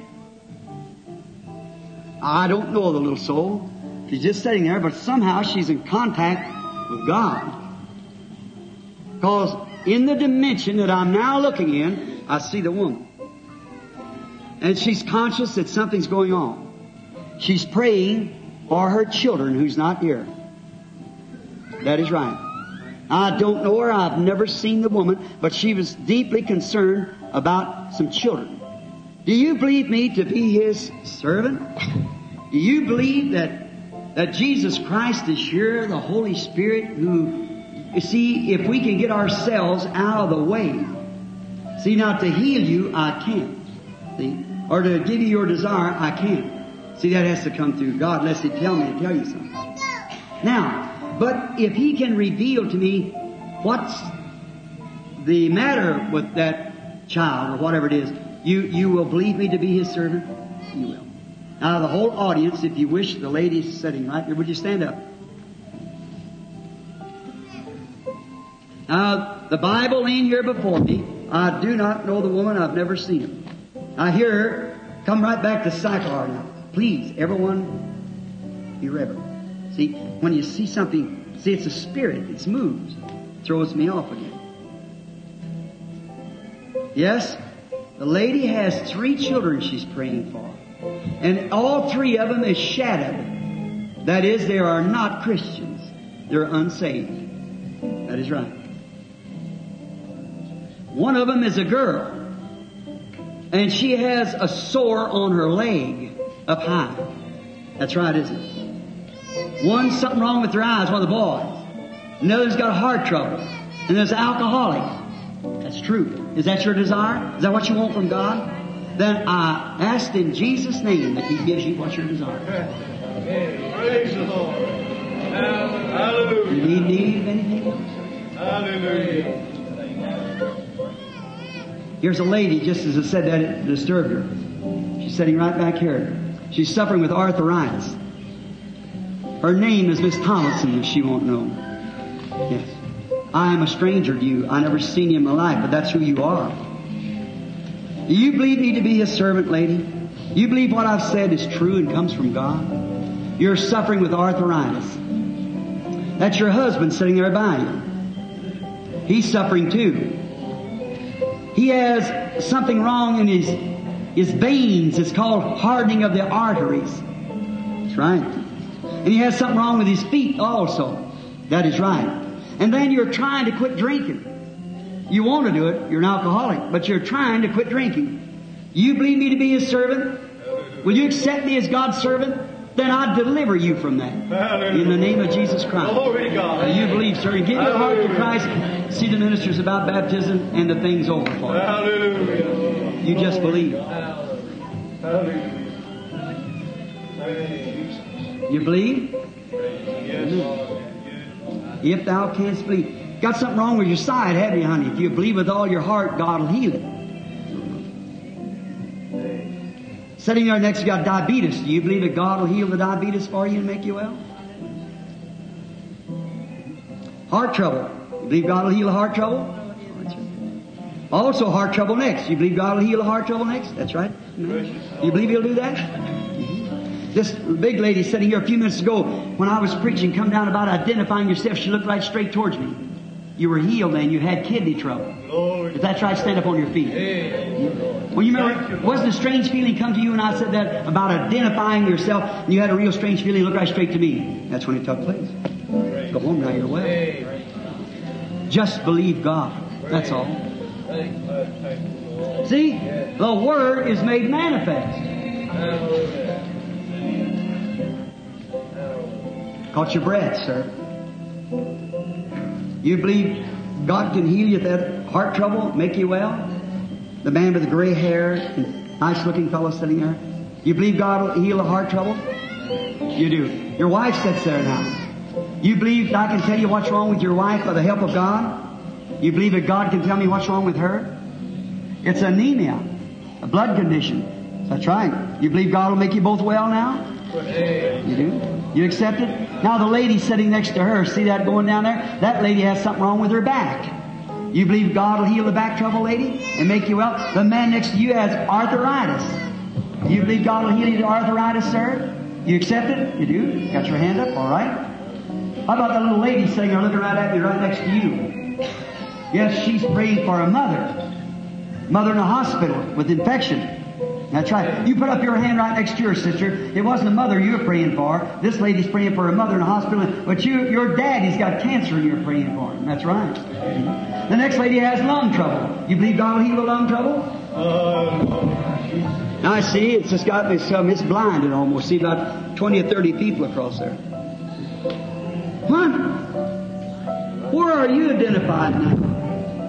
I don't know the little soul. She's just sitting there, but somehow she's in contact with God. Because in the dimension that I'm now looking in, I see the woman. And she's conscious that something's going on. She's praying for her children who's not here. That is right. I don't know her. I've never seen the woman, but she was deeply concerned about some children. Do you believe me to be his servant? Do you believe that, that Jesus Christ is here, the Holy Spirit who, you see, if we can get ourselves out of the way, see, now to heal you, I can't. See? Or to give you your desire, I can't. See, that has to come through God unless He tell me to tell you something. Now, but if He can reveal to me what's the matter with that child or whatever it is, you, you will believe me to be His servant? You will. Now, the whole audience, if you wish, the ladies sitting right there, would you stand up? Now, the Bible laying here before me, I do not know the woman, I've never seen her. I hear her come right back to Sychar now. Please, everyone, be reverent. See, when you see something, see, it's a spirit, it moves, throws me off again. Yes, the lady has three children she's praying for. And all three of them is shadowed. That is, they are not Christians. They're unsaved. That is right. One of them is a girl. And she has a sore on her leg up high. That's right, isn't it? One's something wrong with their eyes, one of the boys. Another's got a heart trouble. And there's an alcoholic. That's true. Is that your desire? Is that what you want from God? Then I ask in Jesus' name that He gives you what your desire. Praise the Lord. Hallelujah. You need, need anything else? Hallelujah. Here's a lady, just as I said that, it disturbed her. She's sitting right back here. She's suffering with arthritis. Her name is Miss Thomason, if she won't know. Yes. I am a stranger to you. I never seen you in my life, but that's who you are. Do you believe me to be His servant, lady? You believe what I've said is true and comes from God? You're suffering with arthritis. That's your husband sitting there by you. He's suffering too. He has something wrong in his, his veins. It's called hardening of the arteries. That's right. And he has something wrong with his feet also. That is right. And then you're trying to quit drinking. You want to do it. You're an alcoholic, but you're trying to quit drinking. You believe me to be his servant? Will you accept me as God's servant? Then I deliver you from that. In the name of Jesus Christ. Glory to God. You believe, sir, and give your heart to Christ. See the ministers about baptism and the things over for you. Hallelujah. You just believe. Hallelujah. You believe? If thou canst believe. Got something wrong with your side, haven't you, honey? If you believe with all your heart, God will heal it. Sitting there next, you got diabetes. Do you believe that God will heal the diabetes for you and make you well? Heart trouble. You believe God will heal heart trouble? Also, heart trouble next. You believe God will heal heart trouble next? That's right. You believe He'll do that? This big lady sitting here a few minutes ago, when I was preaching, come down about identifying yourself. She looked right straight towards me. You were healed and you had kidney trouble. Glory. If that's right, stand up on your feet. Well, you remember, wasn't a strange feeling come to you when I said that about identifying yourself, and you had a real strange feeling, look right straight to me. That's when it took place. Go home now, you're well. Just believe God. That's all. See, the Word is made manifest. Caught your breath, sir. You believe God can heal you of that heart trouble, make you well? The man with the gray hair, nice looking fellow sitting there. You believe God will heal the heart trouble? You do. Your wife sits there now. You believe I can tell you what's wrong with your wife by the help of God? You believe that God can tell me what's wrong with her? It's anemia, a blood condition. That's right. You believe God will make you both well now? You do? You accept it? Now the lady sitting next to her, see that going down there? That lady has something wrong with her back. You believe God will heal the back trouble, lady, and make you well? The man next to you has arthritis. You believe God will heal your arthritis, sir? You accept it? You do? Got your hand up? All right. How about that little lady sitting there looking right at you, right next to you? Yes, she's praying for a mother. Mother in a hospital with infection. That's right. You put up your hand right next to your sister. It wasn't a mother you were praying for. This lady's praying for a mother in a hospital, but you, your daddy's got cancer and you're praying for him. That's right. The next lady has lung trouble. You believe God will heal the lung trouble? Now I see it's just got this, um, it's blinded almost. See about 20 or 30 people across there. What? Where are you identified now?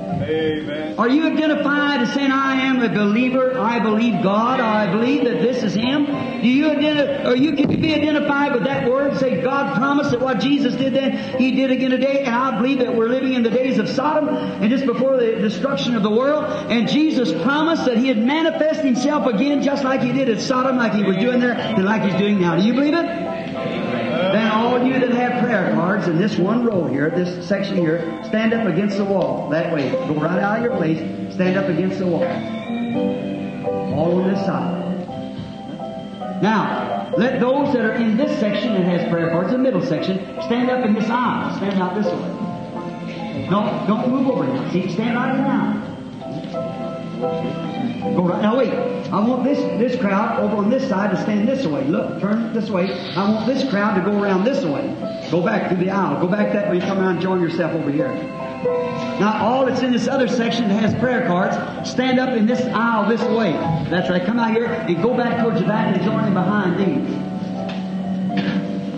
Amen. Are you identified as saying, I am a believer, I believe God, I believe that this is Him? Do you identify, or you can be identified with that word, say God promised that what Jesus did then, He did again today, and I believe that we're living in the days of Sodom, and just before the destruction of the world, and Jesus promised that He'd manifest Himself again just like He did at Sodom, like He was doing there, and like He's doing now. Do you believe it? All you that have prayer cards in this one row here, this section here, stand up against the wall. That way. Go right out of your place, stand up against the wall. All on this side. Now, let those that are in this section that has prayer cards, the middle section, stand up in this aisle. Stand out this way. No, don't move over now. See, stand right aisle. Go right now. Wait. I want this this crowd over on this side to stand this way. Look, turn this way. I want this crowd to go around this way. Go back through the aisle. Go back that way. Come around and join yourself over here. Now, all that's in this other section that has prayer cards, stand up in this aisle this way. That's right. Come out here and go back towards the back and join in behind these.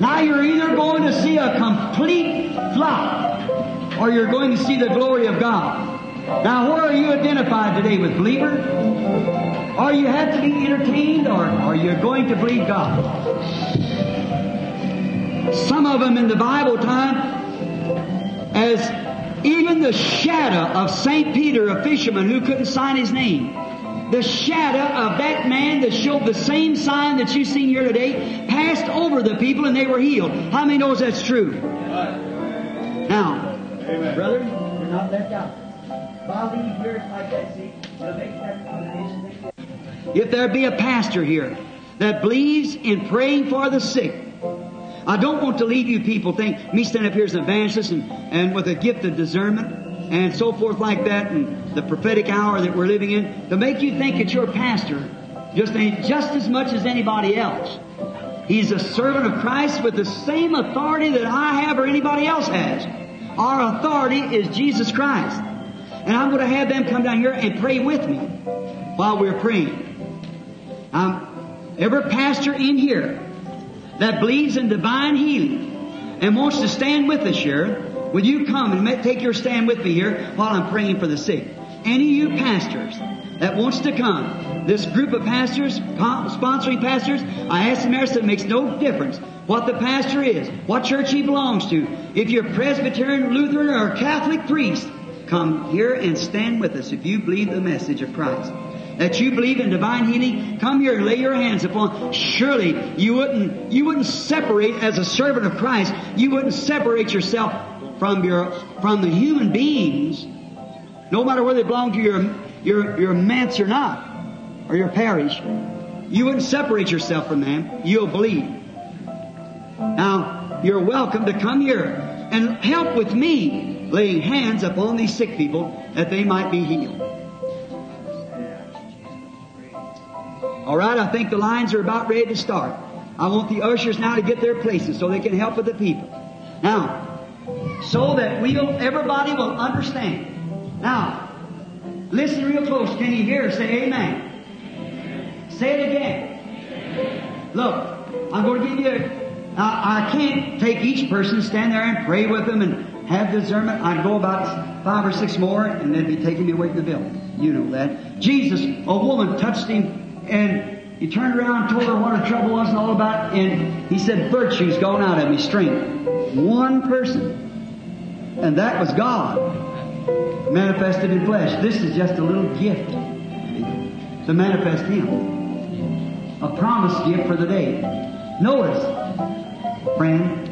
Now you're either going to see a complete flop or you're going to see the glory of God. Now, where are you identified today with believer? Or you have to be entertained, or are you going to believe God? Some of them in the Bible time, as even the shadow of St. Peter, a fisherman who couldn't sign his name, the shadow of that man that showed the same sign that you've seen here today passed over the people and they were healed. How many knows that's true? Now, Amen. brother, you're not left out. If there be a pastor here that believes in praying for the sick, I don't want to leave you people think me standing up here as an evangelist and, and with a gift of discernment and so forth like that and the prophetic hour that we're living in to make you think that your pastor just ain't just as much as anybody else. He's a servant of Christ with the same authority that I have or anybody else has. Our authority is Jesus Christ. And I'm going to have them come down here and pray with me while we're praying. Um, every pastor in here that believes in divine healing and wants to stand with us here, will you come and take your stand with me here while I'm praying for the sick? Any of you pastors that wants to come, this group of pastors, sponsoring pastors, I them there, said it makes no difference what the pastor is, what church he belongs to. If you're Presbyterian, Lutheran, or Catholic priest, come here and stand with us if you believe the message of Christ. That you believe in divine healing, come here and lay your hands upon. Surely you wouldn't, you wouldn't separate as a servant of Christ, you wouldn't separate yourself from your, from the human beings, no matter whether they belong to your, your, your manse or not, or your parish. You wouldn't separate yourself from them. You'll believe. Now, you're welcome to come here and help with me laying hands upon these sick people that they might be healed. All right, I think the lines are about ready to start. I want the ushers now to get their places so they can help with the people. Now, so that we'll, everybody will understand. Now, listen real close. Can you hear? Say amen. Say it again. Look, I'm going to give you, I can't take each person, stand there and pray with them and have discernment. I'd go about five or six more and they'd be taking me away from the building. You know that. Jesus, a woman touched him and he turned around and told her what her trouble was and all about and he said, virtue's gone out of me, strength. One person. And that was God manifested in flesh. This is just a little gift to manifest Him. A promised gift for the day. Notice, friend.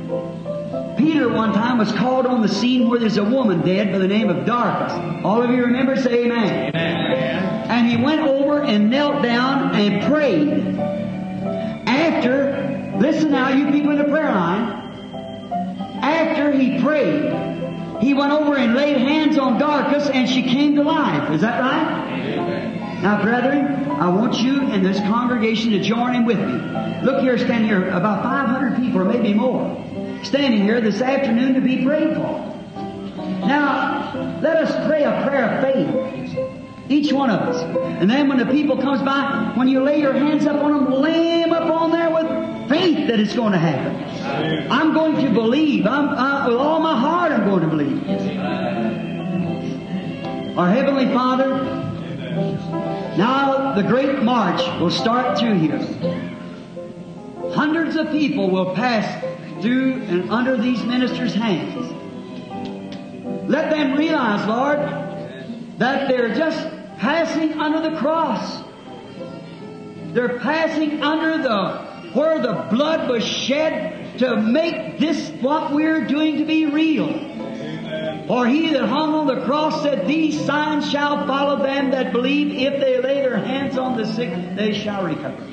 Peter one time was called on the scene where there's a woman dead by the name of Dorcas. All of you remember? Say amen. Amen. And he went over and knelt down and prayed. After, listen now, you people in the prayer line. After he prayed, he went over and laid hands on Dorcas and she came to life. Is that right? Now, brethren, I want you in this congregation to join in with me. Look here, stand here, about 500 people or maybe more, standing here this afternoon to be prayed for. Now, let us pray a prayer of faith. Each one of us. And then when the people comes by, when you lay your hands up on them, lay them up on there with faith that it's going to happen. I'm going to believe. I'm, with all my heart, I'm going to believe. Our Heavenly Father, now the great march will start through here. Hundreds of people will pass through and under these ministers' hands. Let them realize, Lord, that they're just passing under the cross. They're passing under the where the blood was shed to make this what we're doing to be real. For he that hung on the cross said, These signs shall follow them that believe. If they lay their hands on the sick, they shall recover.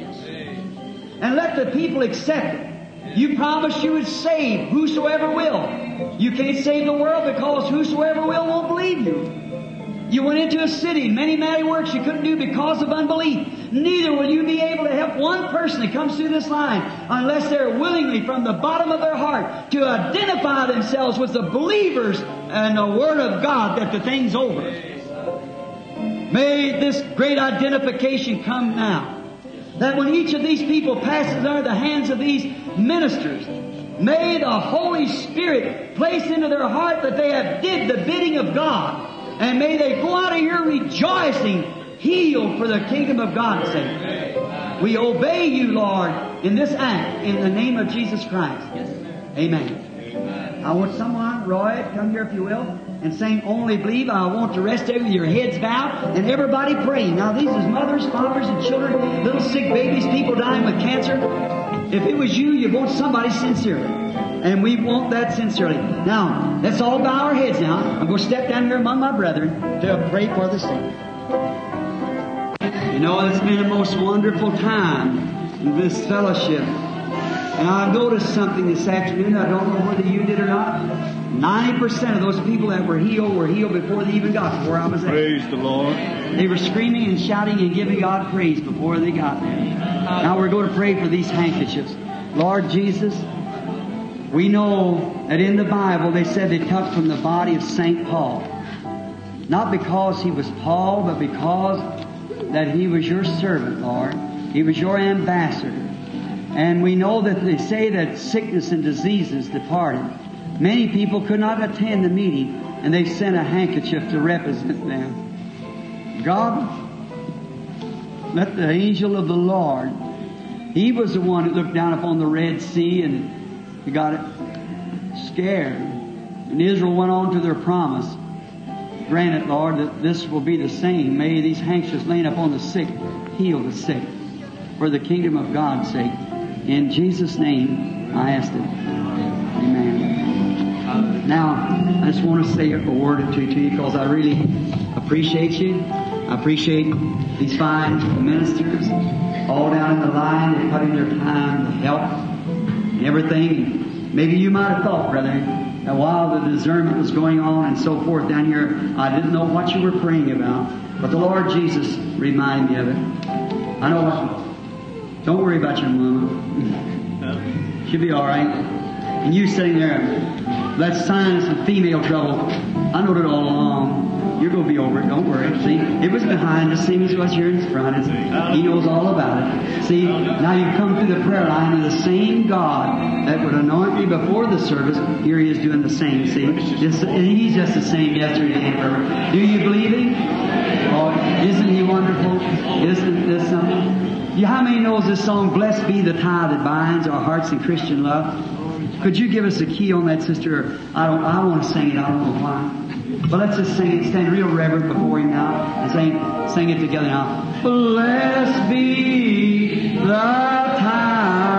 And let the people accept it. You promised you would save whosoever will. You can't save the world because whosoever will won't believe you. You went into a city, many mighty works you couldn't do because of unbelief. Neither will you be able to help one person that comes through this line unless they're willingly from the bottom of their heart to identify themselves with the believers and the Word of God that the thing's over. May this great identification come now. That when each of these people passes under the hands of these ministers, may the Holy Spirit place into their heart that they have did the bidding of God. And may they go out of here rejoicing, healed for the kingdom of God's sake. We obey you, Lord, in this act, in the name of Jesus Christ. Amen. I want someone, Roy, come here if you will, and saying, Only Believe. I want to rest there with your heads bowed and everybody praying. Now these is mothers, fathers, and children, little sick babies, people dying with cancer. If it was you, you want somebody sincerely. And we want that sincerely. Now, let's all bow our heads now. I'm going to step down here among my brethren to pray for the sick. You know, it's been a most wonderful time in this fellowship. And I've noticed something this afternoon. I don't know whether you did or not. 90% of those people that were healed were healed before they even got to where I was at. Praise the Lord. They were screaming and shouting and giving God praise before they got there. Now we're going to pray for these handkerchiefs. Lord Jesus, we know that in the Bible they said they took from the body of St. Paul. Not because he was Paul, but because that he was your servant, Lord. He was your ambassador. And we know that they say that sickness and diseases departed. Many people could not attend the meeting, and they sent a handkerchief to represent them. God, let the angel of the Lord, he was the one that looked down upon the Red Sea and he got it scared. And Israel went on to their promise. Grant it, Lord, that this will be the same. May these handkerchiefs laying upon the sick heal the sick for the kingdom of God's sake. In Jesus' name, I ask it. Amen. Now, I just want to say a word or two to you because I really appreciate you. I appreciate these fine ministers all down in the line. They put their time to help and everything. Maybe you might have thought, brother, that while the discernment was going on and so forth down here, I didn't know what you were praying about. But the Lord Jesus reminded me of it. I know what. Don't worry about your mama. She'll be all right. And you sitting there, that sinus and female trouble. I knowed it all along. You're going to be over it. Don't worry. See, it was behind. Same as what's here in front. It's, he knows all about it. See, now you've come through the prayer line and the same God that would anoint me before the service, here he is doing the same. See, just, he's just the same yesterday and forever. Do you believe him? Oh, isn't he wonderful? Isn't this something? You, how many knows this song, Blessed be the tie that binds our hearts in Christian love? Could you give us a key on that, sister? I don't, I want to sing it. I don't know why. But let's just sing it, stand real reverent before him now and sing, sing it together now. Blessed be the binds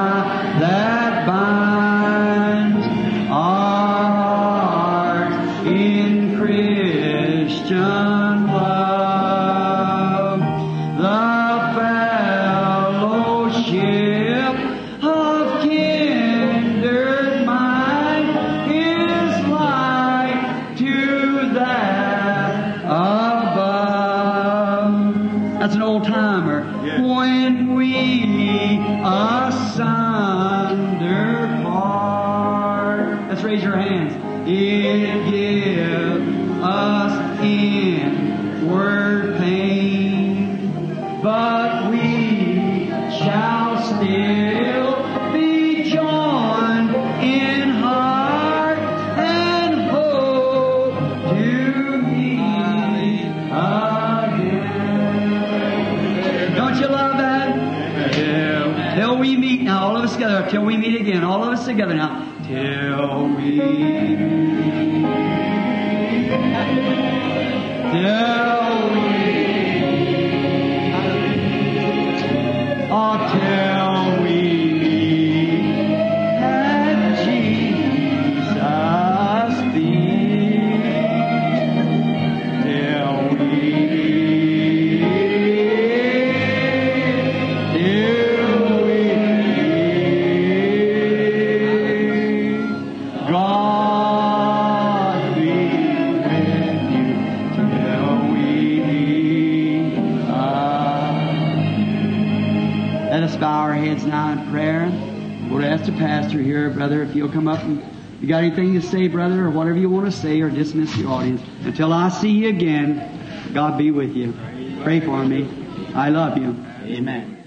together now. Till we pastor here, brother, if you'll come up and you got anything to say, brother, or whatever you want to say, or dismiss the audience. Until I see you again, God be with you. Pray for me. I love you. Amen.